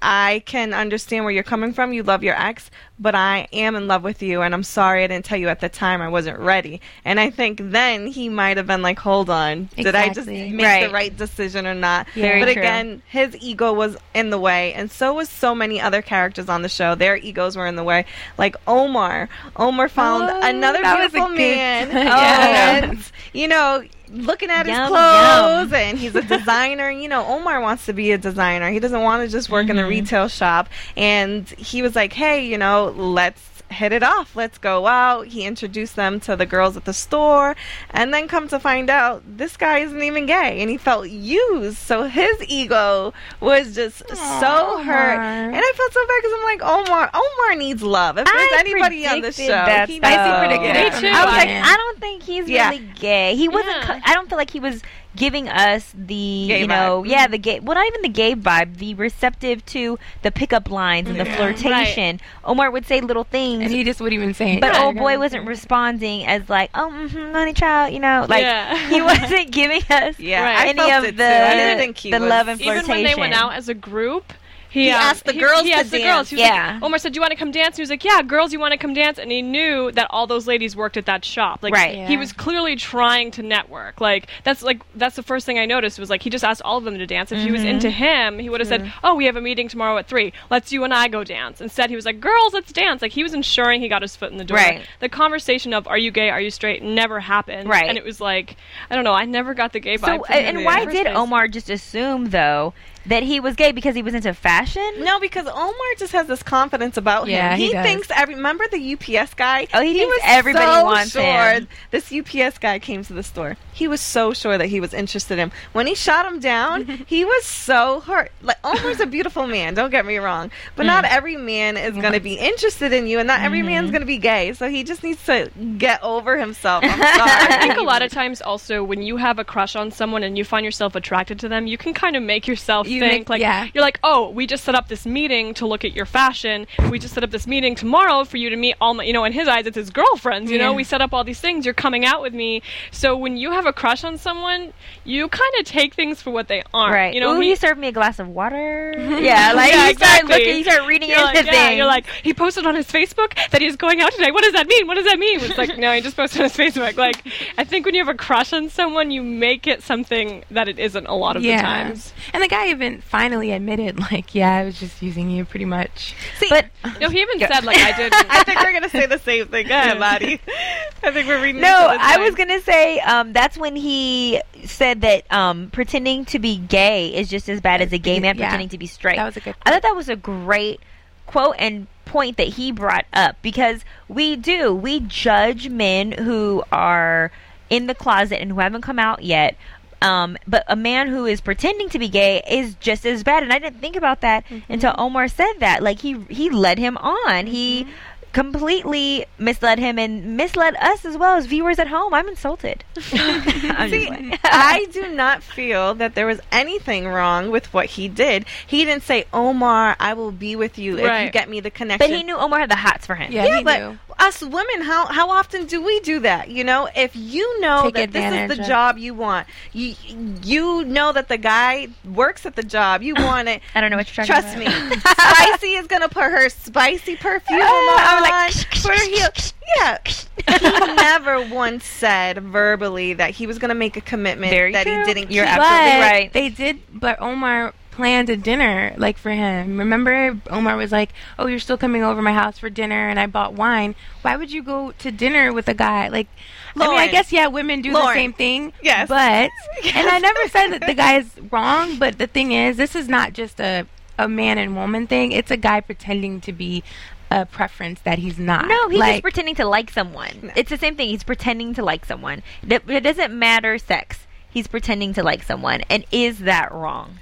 Speaker 3: I can understand where you're coming from. You love your ex, but I am in love with you, and I'm sorry I didn't tell you at the time. I wasn't ready." And I think then he might have been like, "Hold on, did I just make
Speaker 4: Right.
Speaker 3: the right decision or not?" But
Speaker 4: true.
Speaker 3: again, his ego was in the way, and so was so many other characters on the show. Their egos were in the way. Like Omar, Omar found
Speaker 5: Oh,
Speaker 3: another beautiful
Speaker 5: good-
Speaker 3: man.
Speaker 5: Yeah.
Speaker 3: and, you know, looking at his
Speaker 4: Yum,
Speaker 3: clothes, and he's a designer. you know, Omar wants to be a designer. He doesn't want to just work in a mm-hmm. retail shop. And he was like, "Hey, you know, let's." Hit it off. Let's go out. He introduced them to the girls at the store, and then come to find out, this guy isn't even gay, and he felt used. So his ego was just so hurt,
Speaker 5: Omar.
Speaker 3: and I felt so bad because I'm like, Omar, Omar needs love. If there's
Speaker 4: I
Speaker 3: anybody on the show,
Speaker 4: predicted that
Speaker 3: he
Speaker 4: stuff.
Speaker 3: needs
Speaker 5: I predicted
Speaker 3: love.
Speaker 5: it
Speaker 6: Me too.
Speaker 4: I was like. I don't think he's
Speaker 3: Yeah.
Speaker 4: really gay. He wasn't.
Speaker 6: Yeah.
Speaker 4: co- I don't feel like he was giving us the
Speaker 3: Gay
Speaker 4: you know
Speaker 3: vibe.
Speaker 4: yeah the gay well not even the gay vibe the receptive to the pickup lines and the
Speaker 3: Yeah.
Speaker 4: flirtation omar would say little things
Speaker 5: and he just wouldn't even say it.
Speaker 4: but
Speaker 5: Yeah,
Speaker 4: old boy wasn't responding as like oh mm-hmm, honey child you know like
Speaker 6: Yeah.
Speaker 4: he wasn't giving us
Speaker 3: Yeah,
Speaker 6: Right.
Speaker 4: Any of
Speaker 3: it
Speaker 4: the
Speaker 3: too. I didn't think he
Speaker 4: the
Speaker 3: was-
Speaker 4: love and flirtation Even
Speaker 6: when they went out as a group, he,
Speaker 3: He
Speaker 6: um,
Speaker 3: asked the girls
Speaker 6: he
Speaker 3: to
Speaker 6: asked the
Speaker 3: dance.
Speaker 6: girls. He was
Speaker 4: Yeah.
Speaker 6: like, Omar said, "Do you want to come dance?" And He was like, "Yeah, girls, you want to come dance?" And he knew that all those ladies worked at that shop. Like,
Speaker 4: Right.
Speaker 6: he was clearly trying to network. Like, that's like that's the first thing I noticed was like he just asked all of them to dance. If he
Speaker 4: Mm-hmm.
Speaker 6: was into him, he would have said, "Oh, we have a meeting tomorrow at three. Let's you and I go dance." Instead, he was like, "Girls, let's dance." Like he was ensuring he got his foot in the door.
Speaker 4: Right.
Speaker 6: The conversation of "Are you gay? Are you straight?" never happened.
Speaker 4: Right.
Speaker 6: And it was like, I don't know. I never got the gay vibe.
Speaker 4: so
Speaker 6: from him
Speaker 4: and why did
Speaker 6: place.
Speaker 4: omar just assume though that he was gay because he was into fashion
Speaker 3: No, because Omar just has this confidence about
Speaker 5: Yeah,
Speaker 3: him.
Speaker 5: he does.
Speaker 3: thinks every. Remember the UPS guy?
Speaker 4: Oh, he thinks
Speaker 3: was
Speaker 4: everybody
Speaker 3: so
Speaker 4: wants
Speaker 3: sure
Speaker 4: him.
Speaker 3: This UPS guy came to the store. He was so sure that he was interested in him. When he shot him down, he was so hurt. Like Omar's a beautiful man. Don't get me wrong, but not
Speaker 4: Mm.
Speaker 3: every man is going to be interested in you, and not every
Speaker 4: Mm-hmm.
Speaker 3: man's going to be gay. So he just needs to get over himself. I'm
Speaker 6: I think a lot of times also when you have a crush on someone and you find yourself attracted to them, you can kind of make yourself
Speaker 5: You
Speaker 6: think
Speaker 5: make-
Speaker 6: like
Speaker 5: yeah.
Speaker 6: you're like, oh, we just set up this meeting to look at your fashion. We just set up this meeting tomorrow for you to meet all my, you know, in his eyes it's his girlfriends. You know, we set up all these things. You're coming out with me. So when you have a crush on someone, you kind of take things for what they aren't.
Speaker 4: Right.
Speaker 6: You know,
Speaker 4: Ooh,
Speaker 6: he-
Speaker 4: he served me a glass of water. yeah, like
Speaker 6: Yeah,
Speaker 4: you start looking, you start reading
Speaker 6: You're
Speaker 4: into
Speaker 6: like,
Speaker 4: things.
Speaker 6: yeah, you're like, he posted on his Facebook that he's going out today. What does that mean? What does that mean? It's like, no, he just posted on his Facebook. Like, I think when you have a crush on someone, you make it something that it isn't a lot of the times.
Speaker 5: And the guy even finally admitted, like, yeah, I was just using you pretty much.
Speaker 4: but
Speaker 6: No, he even said, like, I did.
Speaker 3: I think we're going to say the same thing. Go ahead, Maddie. I think we're reading.
Speaker 4: no,
Speaker 3: each
Speaker 4: I was gonna say um, that's when he said that um, pretending to be gay is just as bad as a gay man
Speaker 5: Yeah.
Speaker 4: pretending to be straight.
Speaker 5: That was a good
Speaker 4: I thought that was a great quote and point that he brought up because we do we judge men who are in the closet and who haven't come out yet. Um, but a man who is pretending to be gay is just as bad, and I didn't think about that
Speaker 5: Mm-hmm.
Speaker 4: until Omar said that. Like he he led him on. He completely misled him and misled us as well as viewers at home. I'm insulted. I'm
Speaker 3: See, I do not feel that there was anything wrong with what he did. He didn't say, Omar, I will be with you if you get me the connection.
Speaker 4: but he knew Omar had the hots for him.
Speaker 5: Yeah,
Speaker 3: yeah,
Speaker 5: he
Speaker 3: but
Speaker 5: knew.
Speaker 3: Us women, how how often do we do that? You know, if you know
Speaker 5: Take
Speaker 3: that this is the
Speaker 5: of-
Speaker 3: job you want, you you know that the guy works at the job, you want it.
Speaker 4: I don't know what you're talking
Speaker 3: Trust
Speaker 4: about.
Speaker 3: me, Spicy is gonna put her spicy perfume oh,
Speaker 4: I
Speaker 3: on.
Speaker 4: like,
Speaker 3: her heel. Yeah, he never once said verbally that he was gonna make a commitment
Speaker 4: Very
Speaker 3: that
Speaker 4: true.
Speaker 3: he didn't.
Speaker 4: You're
Speaker 3: keep.
Speaker 4: absolutely
Speaker 5: but
Speaker 4: right.
Speaker 5: They did, but Omar planned a dinner like for him. Remember, Omar was like, "Oh, you're still coming over my house for dinner, and I bought wine. Why would you go to dinner with a guy like?" I mean, I guess yeah, women do
Speaker 3: Lauren.
Speaker 5: the same thing.
Speaker 3: Yes.
Speaker 5: but and I never said that the guy is wrong. But the thing is, this is not just a a man and woman thing. It's a guy pretending to be a preference that he's not.
Speaker 4: No, he's
Speaker 5: like,
Speaker 4: just pretending to like someone. It's the same thing. He's pretending to like someone. It, it doesn't matter sex. He's pretending to like someone. And is that wrong?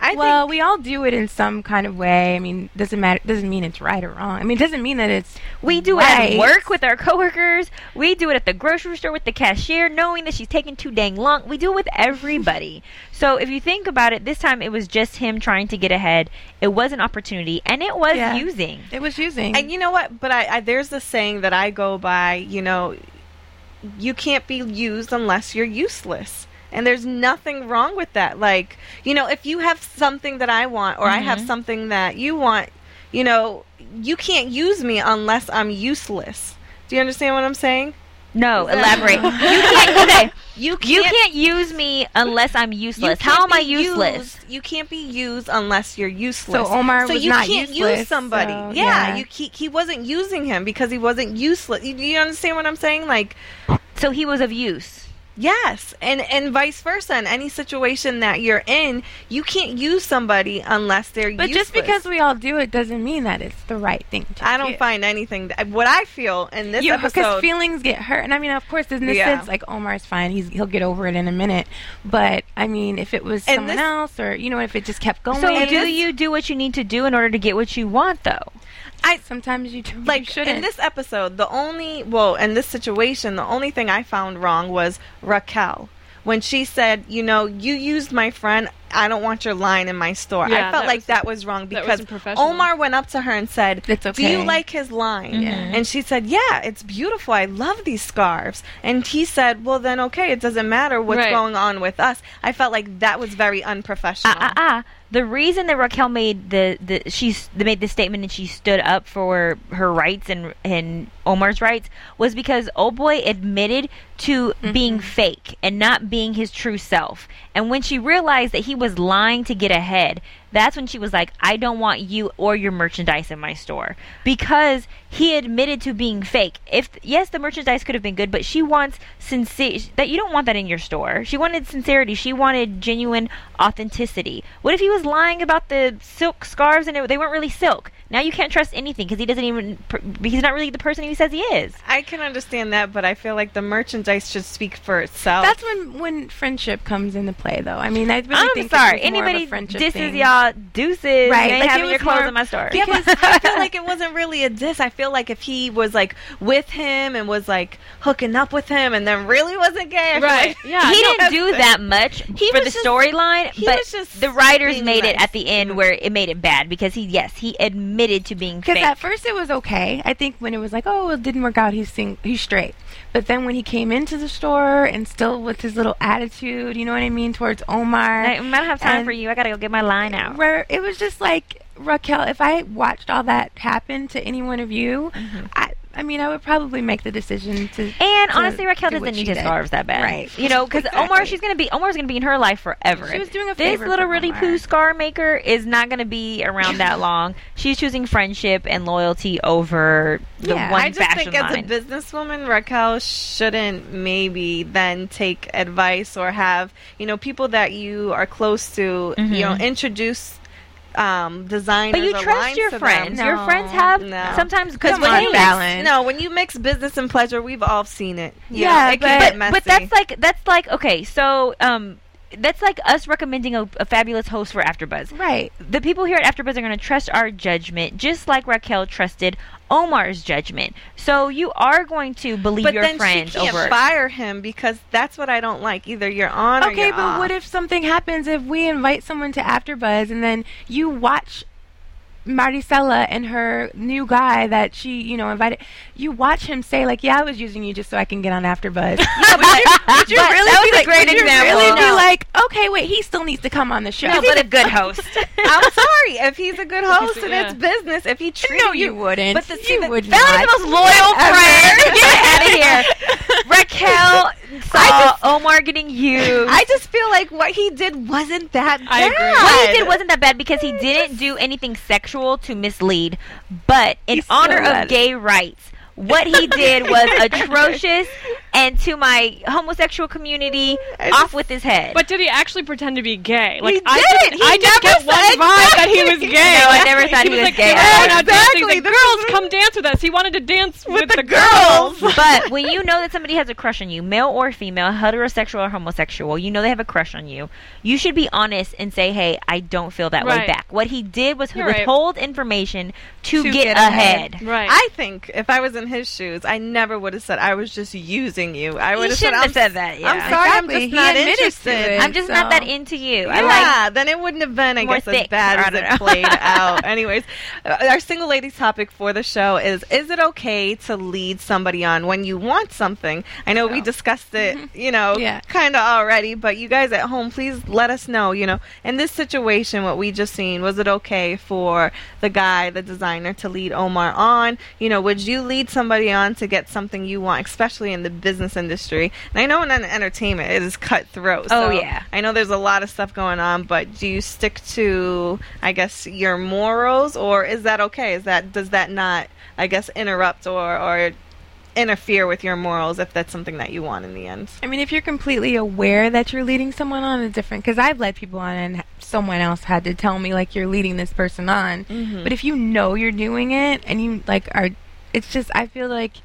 Speaker 3: I
Speaker 5: well,
Speaker 3: think
Speaker 5: we all do it in some kind of way. I mean, doesn't matter. Doesn't mean it's right or wrong. I mean, it doesn't mean that it's
Speaker 4: We do it at work with our coworkers. We do it at the grocery store with the cashier, knowing that she's taking too dang long. We do it with everybody. so if you think about it, this time it was just him trying to get ahead. It was an opportunity, and it was
Speaker 5: Yeah.
Speaker 4: using.
Speaker 5: It was using.
Speaker 3: And you know what? But I, I there's the saying that I go by. You know, you can't be used unless you're useless. And there's nothing wrong with that. Like, you know, if you have something that I want or I have
Speaker 4: Mhm.
Speaker 3: something that you want, you know, you can't use me unless I'm useless. Do you understand what I'm saying?
Speaker 4: No, elaborate. you can't. Okay,
Speaker 3: You
Speaker 4: you can't use me unless I'm useless. How am I useless?
Speaker 3: used- you can't be used unless you're useless.
Speaker 5: So Omar was not using
Speaker 3: so
Speaker 5: was
Speaker 3: you
Speaker 5: not
Speaker 3: can't
Speaker 5: useless,
Speaker 3: use somebody.
Speaker 5: so,
Speaker 3: yeah,
Speaker 5: yeah.
Speaker 3: you he, he wasn't using him because he wasn't useless. You, you understand what I'm saying? Like,
Speaker 4: So he was of use.
Speaker 3: Yes, and and vice versa. In any situation that you're in, you can't use somebody unless they're
Speaker 5: but
Speaker 3: useless.
Speaker 5: just because we all do it doesn't mean that it's the right thing to
Speaker 3: I don't
Speaker 5: do.
Speaker 3: find anything. That, what I feel in this
Speaker 5: you, because feelings get hurt, and I mean, of course, in this
Speaker 3: Yeah.
Speaker 5: sense, like Omar's fine; he's he'll get over it in a minute. But I mean, if it was
Speaker 3: And
Speaker 5: someone
Speaker 3: this-
Speaker 5: else, or you know, if it just kept going,
Speaker 4: So do
Speaker 3: this-
Speaker 4: you do what you need to do in order to get what you want, though?
Speaker 3: I
Speaker 5: sometimes you, do, you
Speaker 3: like
Speaker 5: shouldn't.
Speaker 3: in this episode, the only well, in this situation, the only thing I found wrong was Raquel when she said, "You know, you used my friend. I don't want your line in my store."
Speaker 6: Yeah,
Speaker 3: I felt like
Speaker 6: was-
Speaker 3: that was wrong because
Speaker 6: wasn't.
Speaker 3: Omar went up to her and said,
Speaker 5: It's
Speaker 3: "Do you like his line?"
Speaker 5: Yeah.
Speaker 3: And she said, "Yeah, it's beautiful. I love these scarves." And he said, "Well, then okay, it doesn't matter what's
Speaker 6: Right.
Speaker 3: going on with us." I felt like that was very unprofessional.
Speaker 4: Ah, ah, ah. The reason that Raquel made the, the she made the statement and she stood up for her rights and and Omar's rights was because old boy admitted to being fake and not being his true self. And when she realized that he was lying to get ahead, that's when she was like, "I don't want you or your merchandise in my store," because he admitted to being fake. If yes, the merchandise could have been good, but she wants sincere. That you don't want that in your store. She wanted sincerity. She wanted genuine authenticity. What if he was lying about the silk scarves and it, they weren't really silk? Now you can't trust anything because he doesn't even he's not really the person he says he is.
Speaker 3: I can understand that, but I feel like the merchandise should speak for itself.
Speaker 5: That's when when friendship comes into play, though. I mean, I really
Speaker 4: I'm
Speaker 5: think
Speaker 4: sorry.
Speaker 5: This was more of a
Speaker 4: Anybody
Speaker 5: friendship
Speaker 4: disses
Speaker 5: thing.
Speaker 4: Y'all deuces.
Speaker 5: Right,
Speaker 4: You ain't
Speaker 5: like,
Speaker 4: having your clothes
Speaker 5: more-
Speaker 4: in my store.
Speaker 3: Yeah, but I feel like it wasn't really a diss. I feel like if he was like with him and was like hooking up with him and then really wasn't gay, I
Speaker 6: Right.
Speaker 3: like-
Speaker 6: Yeah.
Speaker 4: he
Speaker 6: no,
Speaker 4: didn't do that much
Speaker 3: He
Speaker 4: for the storyline, but
Speaker 3: was just
Speaker 4: the writers
Speaker 3: being
Speaker 4: made it at the end where it made it bad because he, yes, he admitted to being
Speaker 5: Because at first it was okay. I think when it was like, oh, it didn't work out, he's sing- he's straight. But then when he came into the store and still with his little attitude, you know what I mean, towards Omar,
Speaker 4: I, I don't have time for you. I gotta go get my line out.
Speaker 5: where it was just like Raquel. If I watched all that happen to any one of you,
Speaker 4: Mm-hmm.
Speaker 5: I, I mean, I would probably make the decision to.
Speaker 4: And
Speaker 5: to
Speaker 4: honestly, Raquel
Speaker 5: do
Speaker 4: doesn't
Speaker 5: what
Speaker 4: need
Speaker 5: she
Speaker 4: his
Speaker 5: did.
Speaker 4: scarves that bad,
Speaker 5: Right.
Speaker 4: You know, because Omar,
Speaker 5: Exactly.
Speaker 4: she's gonna be Omar's gonna be in her life forever.
Speaker 5: She was doing a
Speaker 4: this
Speaker 5: favor
Speaker 4: little
Speaker 5: for
Speaker 4: really
Speaker 5: Omar.
Speaker 4: poo scar maker is not gonna be around that long. She's choosing friendship and loyalty over the
Speaker 5: Yeah.
Speaker 4: one
Speaker 3: I just
Speaker 4: fashion
Speaker 3: think as
Speaker 4: line.
Speaker 3: a businesswoman, Raquel shouldn't maybe then take advice or have you know people that you are close to, you know, mm-hmm. introduce um, designers.
Speaker 4: But you trust your friends.
Speaker 3: Them.
Speaker 4: Your friends have
Speaker 3: No.
Speaker 4: sometimes because when you
Speaker 5: balance.
Speaker 3: No, when you mix business and pleasure, we've all seen it.
Speaker 5: Yeah,
Speaker 3: know, it can
Speaker 5: but-
Speaker 3: get messy.
Speaker 4: But that's like that's like okay, so um that's like us recommending a, a fabulous host for AfterBuzz.
Speaker 5: Right.
Speaker 4: The people here at AfterBuzz are going to trust our judgment, just like Raquel trusted Omar's judgment. So you are going to believe
Speaker 3: but
Speaker 4: your
Speaker 3: then
Speaker 4: friends
Speaker 3: she can't
Speaker 4: over.
Speaker 3: fire him because that's what I don't like. Either you're on or
Speaker 5: Okay,
Speaker 3: you're
Speaker 5: but
Speaker 3: off.
Speaker 5: what if something happens if we invite someone to AfterBuzz and then you watch Maricela and her new guy that she, you know, invited. You watch him say like, "Yeah, I was using you just so I can get on AfterBuzz." yeah, would you, would you really
Speaker 4: that was
Speaker 5: be
Speaker 4: a
Speaker 5: like,
Speaker 4: great
Speaker 5: would you
Speaker 4: example.
Speaker 5: really be like, "Okay, wait, he still needs to come on the show."
Speaker 4: No, but a good host.
Speaker 3: I'm sorry if he's a good host and
Speaker 6: yeah.
Speaker 3: it's business. If he treated
Speaker 5: no, you wouldn't.
Speaker 3: But the,
Speaker 5: you
Speaker 3: the-
Speaker 5: would
Speaker 4: That was
Speaker 5: not.
Speaker 4: the most loyal friend. Get out of here. Raquel saw Omar getting used.
Speaker 3: I just feel like what he did wasn't that bad.
Speaker 6: I agree.
Speaker 4: what he did wasn't that bad because he didn't do anything sexual to mislead, but in
Speaker 5: still
Speaker 4: honor
Speaker 5: let
Speaker 4: of gay rights, what he did was atrocious. And to my homosexual community, off with his head.
Speaker 6: But did he actually pretend to be gay? Like
Speaker 3: He
Speaker 6: I
Speaker 3: didn't.
Speaker 6: didn't,
Speaker 3: He
Speaker 6: I just
Speaker 3: never
Speaker 6: get one
Speaker 3: said
Speaker 6: vibe that he was gay.
Speaker 4: No, I never thought he was
Speaker 6: like,
Speaker 4: gay.
Speaker 6: They were going out dancing.
Speaker 3: Exactly.
Speaker 6: He's like,
Speaker 3: This
Speaker 6: girls, come dance with us. He wanted to dance with,
Speaker 3: the
Speaker 6: the,
Speaker 3: girls.
Speaker 4: but when you know that somebody has a crush on you, male or female, heterosexual or homosexual, you know they have a crush on you. You should be honest and say, "Hey, I don't feel that way back." What he did was
Speaker 6: You're right.
Speaker 4: withhold information to,
Speaker 5: To
Speaker 4: get,
Speaker 5: get
Speaker 4: ahead.
Speaker 5: ahead.
Speaker 6: Right.
Speaker 3: I think if I was in his shoes, I never would have said I was just using you. I would have said,
Speaker 4: have said that. Yeah.
Speaker 3: I'm sorry,
Speaker 5: Exactly.
Speaker 3: I'm
Speaker 5: He
Speaker 3: just not interested.
Speaker 5: it.
Speaker 4: I'm just not that into you.
Speaker 3: yeah,
Speaker 4: like.
Speaker 3: then it wouldn't have been, I guess, as bad as it played out. Anyways, uh, our single ladies topic for the show is: Is it okay to lead somebody on when you want something? I know we discussed it, you know,
Speaker 5: Yeah.
Speaker 3: kind of already, but you guys at home, please let us know. You know, in this situation, what we just seen, was it okay for the guy, the designer, to lead Omar on? You know, would you lead somebody on to get something you want, especially in the business industry? And I know in entertainment, it is cutthroat.
Speaker 4: Oh, yeah.
Speaker 3: I know there's a lot of stuff going on, but do you stick to, I guess, your morals, or is that okay? Is that does that not, I guess, interrupt or or interfere with your morals if that's something that you want in the end?
Speaker 5: I mean, if you're completely aware that you're leading someone on, it's different. Because I've led people on, and someone else had to tell me like you're leading this person on. Mm-hmm. But if you know you're doing it, and you like are, it's just I feel like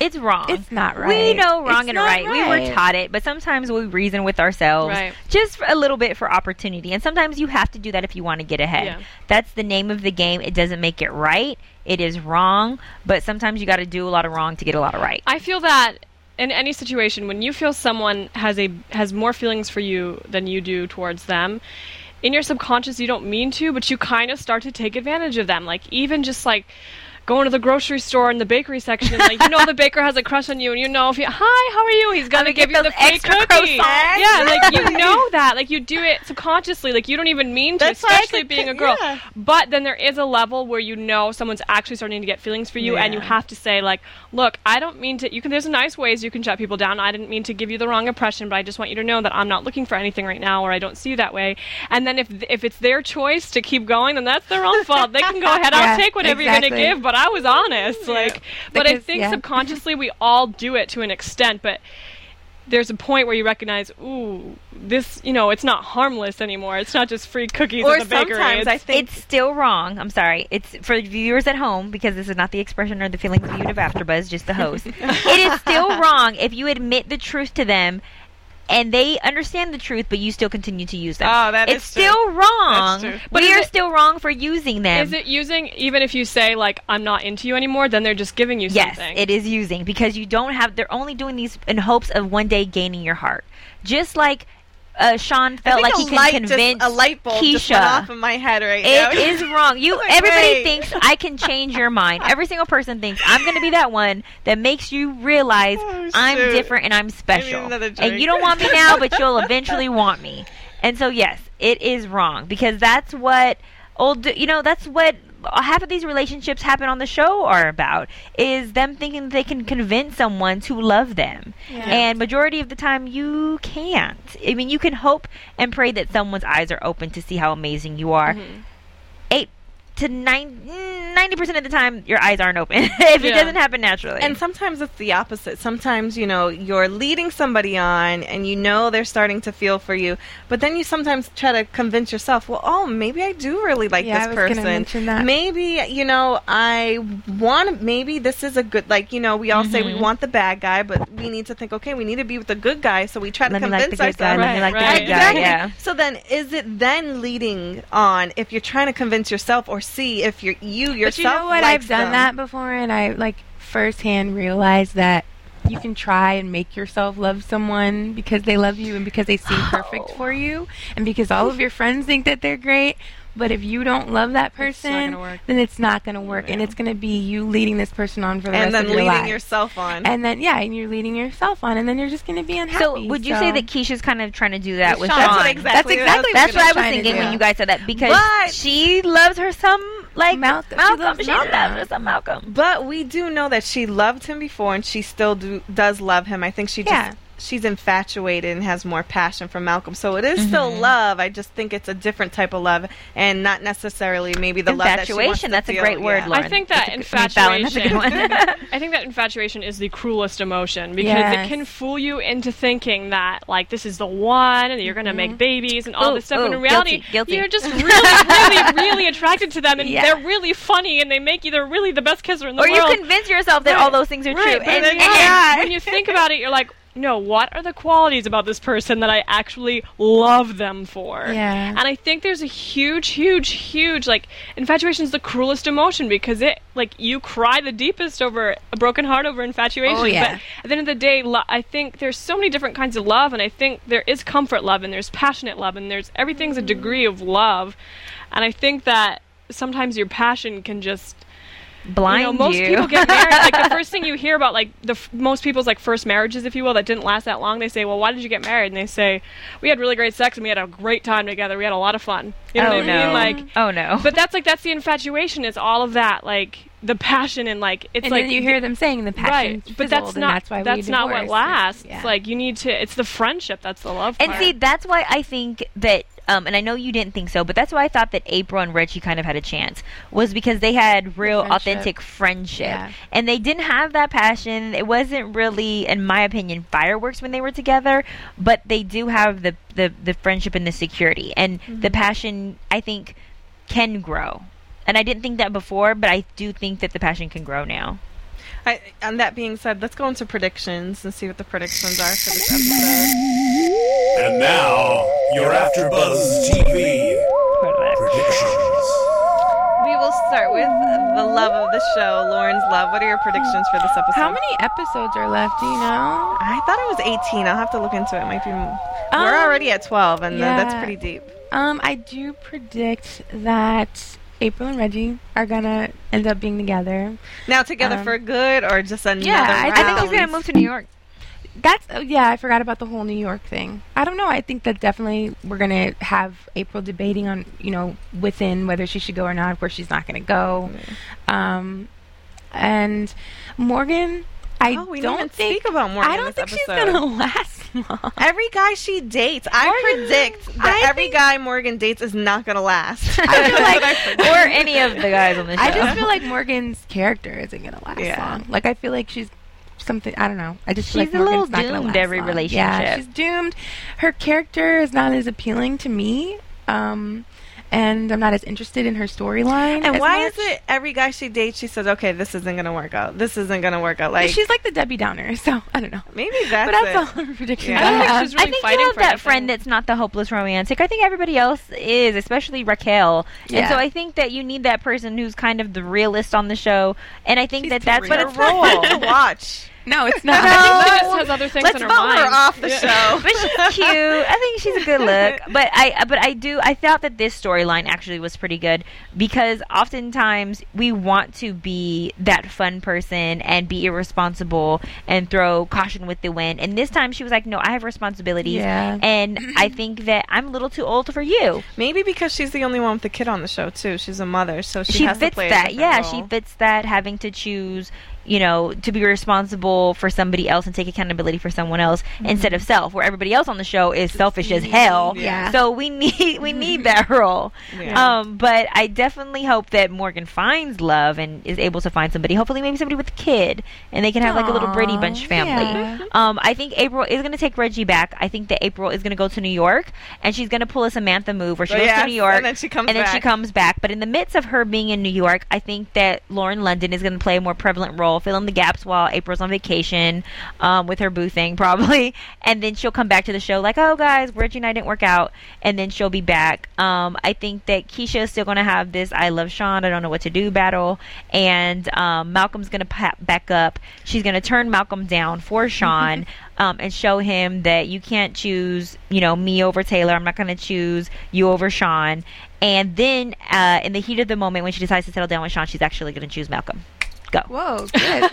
Speaker 4: It's wrong.
Speaker 5: It's not right.
Speaker 4: We know wrong
Speaker 5: It's
Speaker 4: and
Speaker 5: not
Speaker 4: right. We were taught it, but sometimes we reason with ourselves
Speaker 6: Right.
Speaker 4: just a little bit for opportunity. And sometimes you have to do that if you want to get ahead.
Speaker 6: Yeah.
Speaker 4: That's the name of the game. It doesn't make it right. It is wrong, but sometimes you got to do a lot of wrong to get a lot of right.
Speaker 6: I feel that in any situation, when you feel someone has a has more feelings for you than you do towards them, in your subconscious you don't mean to, but you kind of start to take advantage of them. Like even just like going to the grocery store in the bakery section and like you know the baker has a crush on you and you know if you hi how are you? He's gonna give you the fake cookie yeah like you know that like you do it subconsciously like you don't even mean to
Speaker 3: That's
Speaker 6: especially
Speaker 3: could
Speaker 6: being a girl.
Speaker 3: yeah.
Speaker 6: but then there is a level where you know someone's actually starting to get feelings for you and you have to say like look i don't mean to you can there's nice ways you can shut people down. I didn't mean to give you the wrong impression but i just want you to know that i'm not looking for anything right now or i don't see you that way. And then if if it's their choice to keep going then that's their own fault. They can go ahead
Speaker 5: Yeah,
Speaker 6: i'll take whatever you're gonna give but i was honest like but i think
Speaker 5: yeah.
Speaker 6: subconsciously we all do it to an extent but there's a point where you recognize, ooh, this, you know, it's not harmless anymore. It's not just free cookies
Speaker 3: Or
Speaker 6: at the bakery.
Speaker 3: sometimes I
Speaker 6: It's-
Speaker 3: think
Speaker 4: It's still wrong. I'm sorry. It's for viewers at home because this is not the expression or the feeling viewed of AfterBuzz, just the host. it is still wrong if you admit the truth to them and they understand the truth, but you still continue to use them.
Speaker 3: Oh, that
Speaker 4: it's still wrong.
Speaker 3: That's true.
Speaker 6: But
Speaker 4: we are
Speaker 6: it-
Speaker 4: still wrong for using them.
Speaker 6: Is it using even if you say like I'm not into you anymore? Then they're just giving you
Speaker 4: Yes,
Speaker 6: something.
Speaker 4: it is using because you don't have. They're only doing these in hopes of one day gaining your heart. Just like uh, Sean felt like he can convince
Speaker 3: just, a light bulb just went
Speaker 4: Keisha.
Speaker 3: off in my head right now.
Speaker 4: It is wrong. You
Speaker 3: Like,
Speaker 4: everybody
Speaker 3: wait.
Speaker 4: thinks I can change your mind. Every single person thinks I'm going to be that one that makes you realize
Speaker 3: Oh,
Speaker 4: I'm different and I'm special. And you don't want me now, but you'll eventually want me. And so yes, it is wrong because that's what old you know, that's what half of these relationships happen on the show are about is them thinking that they can convince someone to love them. And majority of the time you can't. I mean, you can hope and pray that someone's eyes are open to see how amazing you are
Speaker 6: Mm-hmm.
Speaker 4: Eight to 90 percent of the time, your eyes aren't open if it doesn't happen naturally.
Speaker 3: And sometimes it's the opposite. Sometimes, you know, you're leading somebody on and you know they're starting to feel for you, but then you sometimes try to convince yourself, well, oh, maybe I do really like
Speaker 5: Yeah, I
Speaker 3: this
Speaker 5: was gonna
Speaker 3: person.
Speaker 5: mention that.
Speaker 3: Maybe, you know, I want maybe this is a good like, you know, we all say we
Speaker 4: Mm-hmm.
Speaker 3: want the bad guy, but we need to think, okay, we need to be with the good guy, so we try
Speaker 4: let
Speaker 3: to
Speaker 4: me like the
Speaker 3: convince
Speaker 4: good guy.
Speaker 3: ourselves.
Speaker 4: Let like
Speaker 6: Right,
Speaker 4: the good guy.
Speaker 3: Exactly.
Speaker 4: Yeah.
Speaker 3: So then, is it then leading on if you're trying to convince yourself or see if you're you yourself?
Speaker 5: But you know what? I've done
Speaker 3: them?
Speaker 5: that before, and I like firsthand realized that you can try and make yourself love someone because they love you and because they seem perfect for you and because all of your friends think that they're great. But if you don't love that person,
Speaker 6: gonna
Speaker 5: then it's not going to work, and it's going to be you leading this person on for the
Speaker 3: and
Speaker 5: rest
Speaker 3: then
Speaker 5: of your life.
Speaker 3: And then leading yourself on.
Speaker 5: and then yeah, and you're leading yourself on, and then you're just going to be unhappy.
Speaker 4: So would you say that Keisha's kind of trying to do that with
Speaker 3: Sean.
Speaker 4: Sean?
Speaker 3: That's what exactly-
Speaker 5: That's
Speaker 3: that's
Speaker 5: exactly
Speaker 4: That's what I was thinking when you guys said that because
Speaker 3: But-
Speaker 4: she loves her some like
Speaker 5: Malcolm- she loves
Speaker 4: She
Speaker 5: Malcolm.
Speaker 4: loves her some Malcolm.
Speaker 3: But we do know that she loved him before, and she still do, does love him. I think she just
Speaker 5: Yeah.
Speaker 3: She's infatuated and has more passion for Malcolm. So it is still mm-hmm. love. I just think it's a different type of love, and not necessarily maybe the love that she wants
Speaker 4: Infatuation,
Speaker 3: to
Speaker 4: that's a great word,
Speaker 3: Yeah.
Speaker 4: Lauren.
Speaker 6: I think that
Speaker 4: That's a good- I mean, Fallon, that's a good one.
Speaker 6: I think that infatuation is the cruelest emotion because
Speaker 5: Yes.
Speaker 6: it can fool you into thinking that like this is the one and you're going to make mm-hmm. babies and all
Speaker 4: Ooh,
Speaker 6: this stuff.
Speaker 4: ooh,
Speaker 6: and in reality,
Speaker 4: guilty, guilty.
Speaker 6: you're just really, really, really attracted to them and
Speaker 5: Yeah.
Speaker 6: they're really funny and they make you they're really the best kisser in the world.
Speaker 4: or you convince yourself that
Speaker 6: Right.
Speaker 4: all those things are
Speaker 6: Right,
Speaker 4: true.
Speaker 6: but
Speaker 4: And,
Speaker 6: then
Speaker 4: and-
Speaker 6: when you think about it, you're like, no, what are the qualities about this person that I actually love them for?
Speaker 5: Yeah.
Speaker 6: And I think there's a huge, huge, huge like infatuation is the cruelest emotion because it like you cry the deepest over a broken heart over infatuation.
Speaker 5: Oh, yeah.
Speaker 6: But at the end of the day, lo- I think there's so many different kinds of love, and I think there is comfort love, and there's passionate love, and there's everything's a mm-hmm. degree of love, and I think that sometimes your passion can just
Speaker 4: blind
Speaker 6: you know, most people get married. Like the first thing you hear about, like the f- most people's like first marriages, if you will, that didn't last that long. They say, "Well, why did you get married?" And they say, "We had really great sex and we had a great time together. We had a lot of fun." You know
Speaker 4: oh
Speaker 6: what
Speaker 4: no!
Speaker 6: I mean? Like,
Speaker 4: oh no!
Speaker 6: but that's like that's the infatuation. Is all of that like the passion and like it's
Speaker 5: and
Speaker 6: like
Speaker 5: then you hear them saying the passion
Speaker 6: right, but that's not
Speaker 5: that's why
Speaker 6: that's not what lasts.
Speaker 5: Yeah.
Speaker 6: Like you need to. It's the friendship that's the love.
Speaker 4: And
Speaker 6: part.
Speaker 4: see, that's why I think that, um, and I know you didn't think so, but that's why I thought that April and Reggie kind of had a chance was because they had real,
Speaker 5: friendship.
Speaker 4: authentic friendship,
Speaker 5: Yeah.
Speaker 4: and they didn't have that passion. It wasn't really, in my opinion, fireworks when they were together, but they do have the the, the friendship and the security, and the passion. I think can grow. And I didn't think that before, but I do think that the passion can grow now.
Speaker 3: I, and that being said, let's go into predictions and see what the predictions are for this episode.
Speaker 7: And now, your AfterBuzz TV predictions.
Speaker 3: We will start with the love of the show, Lauren's love. What are your predictions for this episode?
Speaker 5: How many episodes are left? Do you know?
Speaker 3: I thought it was 18. I'll have to look into it. Might be.
Speaker 5: Um,
Speaker 3: We're already at 12, and uh, that's pretty deep.
Speaker 5: Um, I do predict that April and Reggie are gonna end up being together.
Speaker 3: Now together
Speaker 5: Um,
Speaker 3: for good, or just another
Speaker 5: yeah, I- I think
Speaker 4: I think he's gonna move to New York.
Speaker 5: That's oh, yeah. I forgot about the whole New York thing. I don't know. I think that definitely we're gonna have April debating on you know within whether she should go or not, Of course, she's not gonna go. Um, and Morgan, I
Speaker 3: Oh, we
Speaker 5: don't think
Speaker 3: speak about Morgan
Speaker 5: I don't
Speaker 3: this
Speaker 5: think she's gonna last long.
Speaker 3: Every guy she dates, I predict that
Speaker 5: I
Speaker 3: every
Speaker 5: think-
Speaker 3: guy Morgan dates is not gonna last.
Speaker 5: I feel like
Speaker 4: or any of the guys on the show.
Speaker 5: I just feel like Morgan's character isn't gonna last
Speaker 3: Yeah.
Speaker 5: long. Like I feel like she's something. I don't know. I just feel
Speaker 4: She's
Speaker 5: like
Speaker 4: a little
Speaker 5: Morgan's not
Speaker 4: doomed
Speaker 5: last
Speaker 4: every
Speaker 5: long.
Speaker 4: relationship.
Speaker 5: Yeah, she's doomed. Her character is not as appealing to me, um, and I'm not as interested in her storyline.
Speaker 3: and
Speaker 5: as
Speaker 3: why
Speaker 5: much.
Speaker 3: is it every guy she dates, she says, "Okay, this isn't gonna work out. This isn't gonna work out." Like
Speaker 5: she's like the Debbie Downer, so I don't know.
Speaker 3: maybe that's,
Speaker 5: but that's
Speaker 3: it.
Speaker 5: all her predictions.
Speaker 3: Yeah.
Speaker 6: I don't think she's really
Speaker 4: I think you have
Speaker 6: for
Speaker 4: that
Speaker 6: anything.
Speaker 4: friend that's not the hopeless romantic. I think everybody else is, especially Raquel.
Speaker 5: Yeah.
Speaker 4: And so I think that you need that person who's kind of the realist on the show. And I think
Speaker 3: She's
Speaker 4: that that's
Speaker 3: too
Speaker 4: her
Speaker 3: real.
Speaker 4: role.
Speaker 3: It's not fun to watch.
Speaker 5: No, it's not
Speaker 6: I
Speaker 5: not.
Speaker 6: think she just has other things
Speaker 3: Let's
Speaker 6: in her
Speaker 3: vote
Speaker 6: mind.
Speaker 3: her off the
Speaker 6: Yeah.
Speaker 3: show.
Speaker 4: but she's cute. I think she's a good look. But I uh, but I do I thought that this storyline actually was pretty good because oftentimes we want to be that fun person and be irresponsible and throw caution with the wind. And this time she was like, "No, I have responsibilities."
Speaker 5: Yeah.
Speaker 4: And mm-hmm. I think that I'm a little too old for you.
Speaker 3: Maybe because she's the only one with the kid on the show too. She's a mother, so she,
Speaker 4: She,
Speaker 3: has
Speaker 4: fits
Speaker 3: to play
Speaker 4: that.
Speaker 3: different
Speaker 4: Yeah,
Speaker 3: role.
Speaker 4: she fits that having to choose you know, to be responsible for somebody else and take accountability for someone else instead of self, where everybody else on the show is selfish as hell.
Speaker 5: Yeah.
Speaker 4: So we need we need that role.
Speaker 3: Yeah.
Speaker 4: Um, but I definitely hope that Morgan finds love and is able to find somebody. Hopefully, maybe somebody with a kid, and they can have like a little Brady Bunch family.
Speaker 5: yeah.
Speaker 4: Um, I think April is going to take Reggie back. I think that April is going to go to New York, and she's going to pull a Samantha move where she
Speaker 3: Oh,
Speaker 4: goes
Speaker 3: yes,
Speaker 4: to New York,
Speaker 3: and then she comes
Speaker 4: and then she comes back. But in the midst of her being in New York, I think that Lauren London is going to play a more prevalent role, fill in the gaps while April's on vacation um, with her boo thing, probably. And then she'll come back to the show like, oh, guys, Reggie and I didn't work out. And then she'll be back. Um, I think that Keisha is still going to have this I love Sean, I don't know what to do battle. And um, Malcolm's going to pa- back up. She's going to turn Malcolm down for Sean. um, and show him that you can't choose, you know, me over Taylor. I'm not going to choose you over Sean. And then, uh, in the heat of the moment, when she decides to settle down with Sean, she's actually going to choose Malcolm. Go.
Speaker 5: Whoa, good.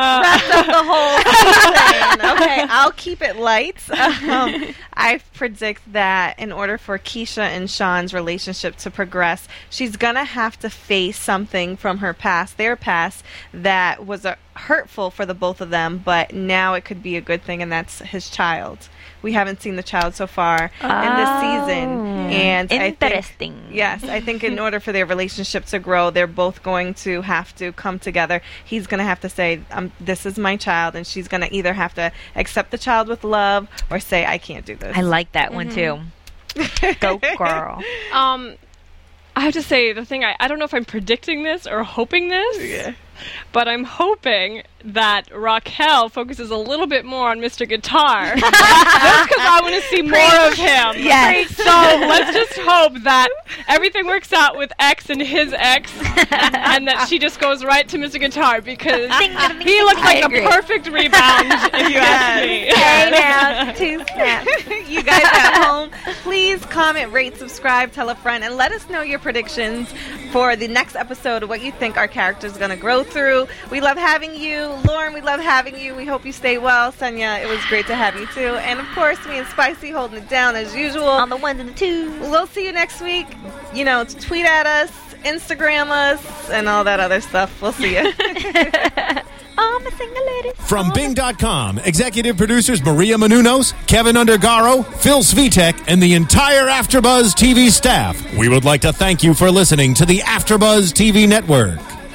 Speaker 3: wrapped up the whole season. Okay, I'll keep it light. Um, I predict that in order for Keisha and Sean's relationship to progress, she's gonna have to face something from her past, their past, that was uh, hurtful for the both of them. But now it could be a good thing, and that's his child. We haven't seen the child so far in this season, and I think Yes, I think in order for their relationship to grow, they're both going to have to come together. He's going to have to say, um, "This is my child," and she's going to either have to accept the child with love or say, "I can't do this."
Speaker 4: I like that one too. Go, girl.
Speaker 6: Um, I have to say the thing. I, I don't know if I'm predicting this or hoping this, but I'm hoping that Raquel focuses a little bit more on Mr. Guitar, just because I want to see more of him.
Speaker 4: Yes.
Speaker 6: So let's just hope that everything works out with X and his ex, and that she just goes right to Mr. Guitar because he looks like a perfect rebound. If you ask me.
Speaker 4: Hey now, two snaps.
Speaker 3: you guys at home, please comment, rate, subscribe, tell a friend, and let us know your predictions for the next episode of what you think our character's going to grow through. We love having you. Lauren, we love having you. We hope you stay well. Sonia, it was great to have you too. And of course, me and Spicy holding it down as usual.
Speaker 4: On the ones and the twos.
Speaker 3: We'll see you next week. You know, tweet at us, Instagram us, and all that other stuff. We'll see you.
Speaker 4: All my single ladies.
Speaker 1: From Bing.com, executive producers Maria Menounos, Keven Undergaro, Phil Svitek, and the entire Afterbuzz TV staff, we would like to thank you for listening to the Afterbuzz TV network.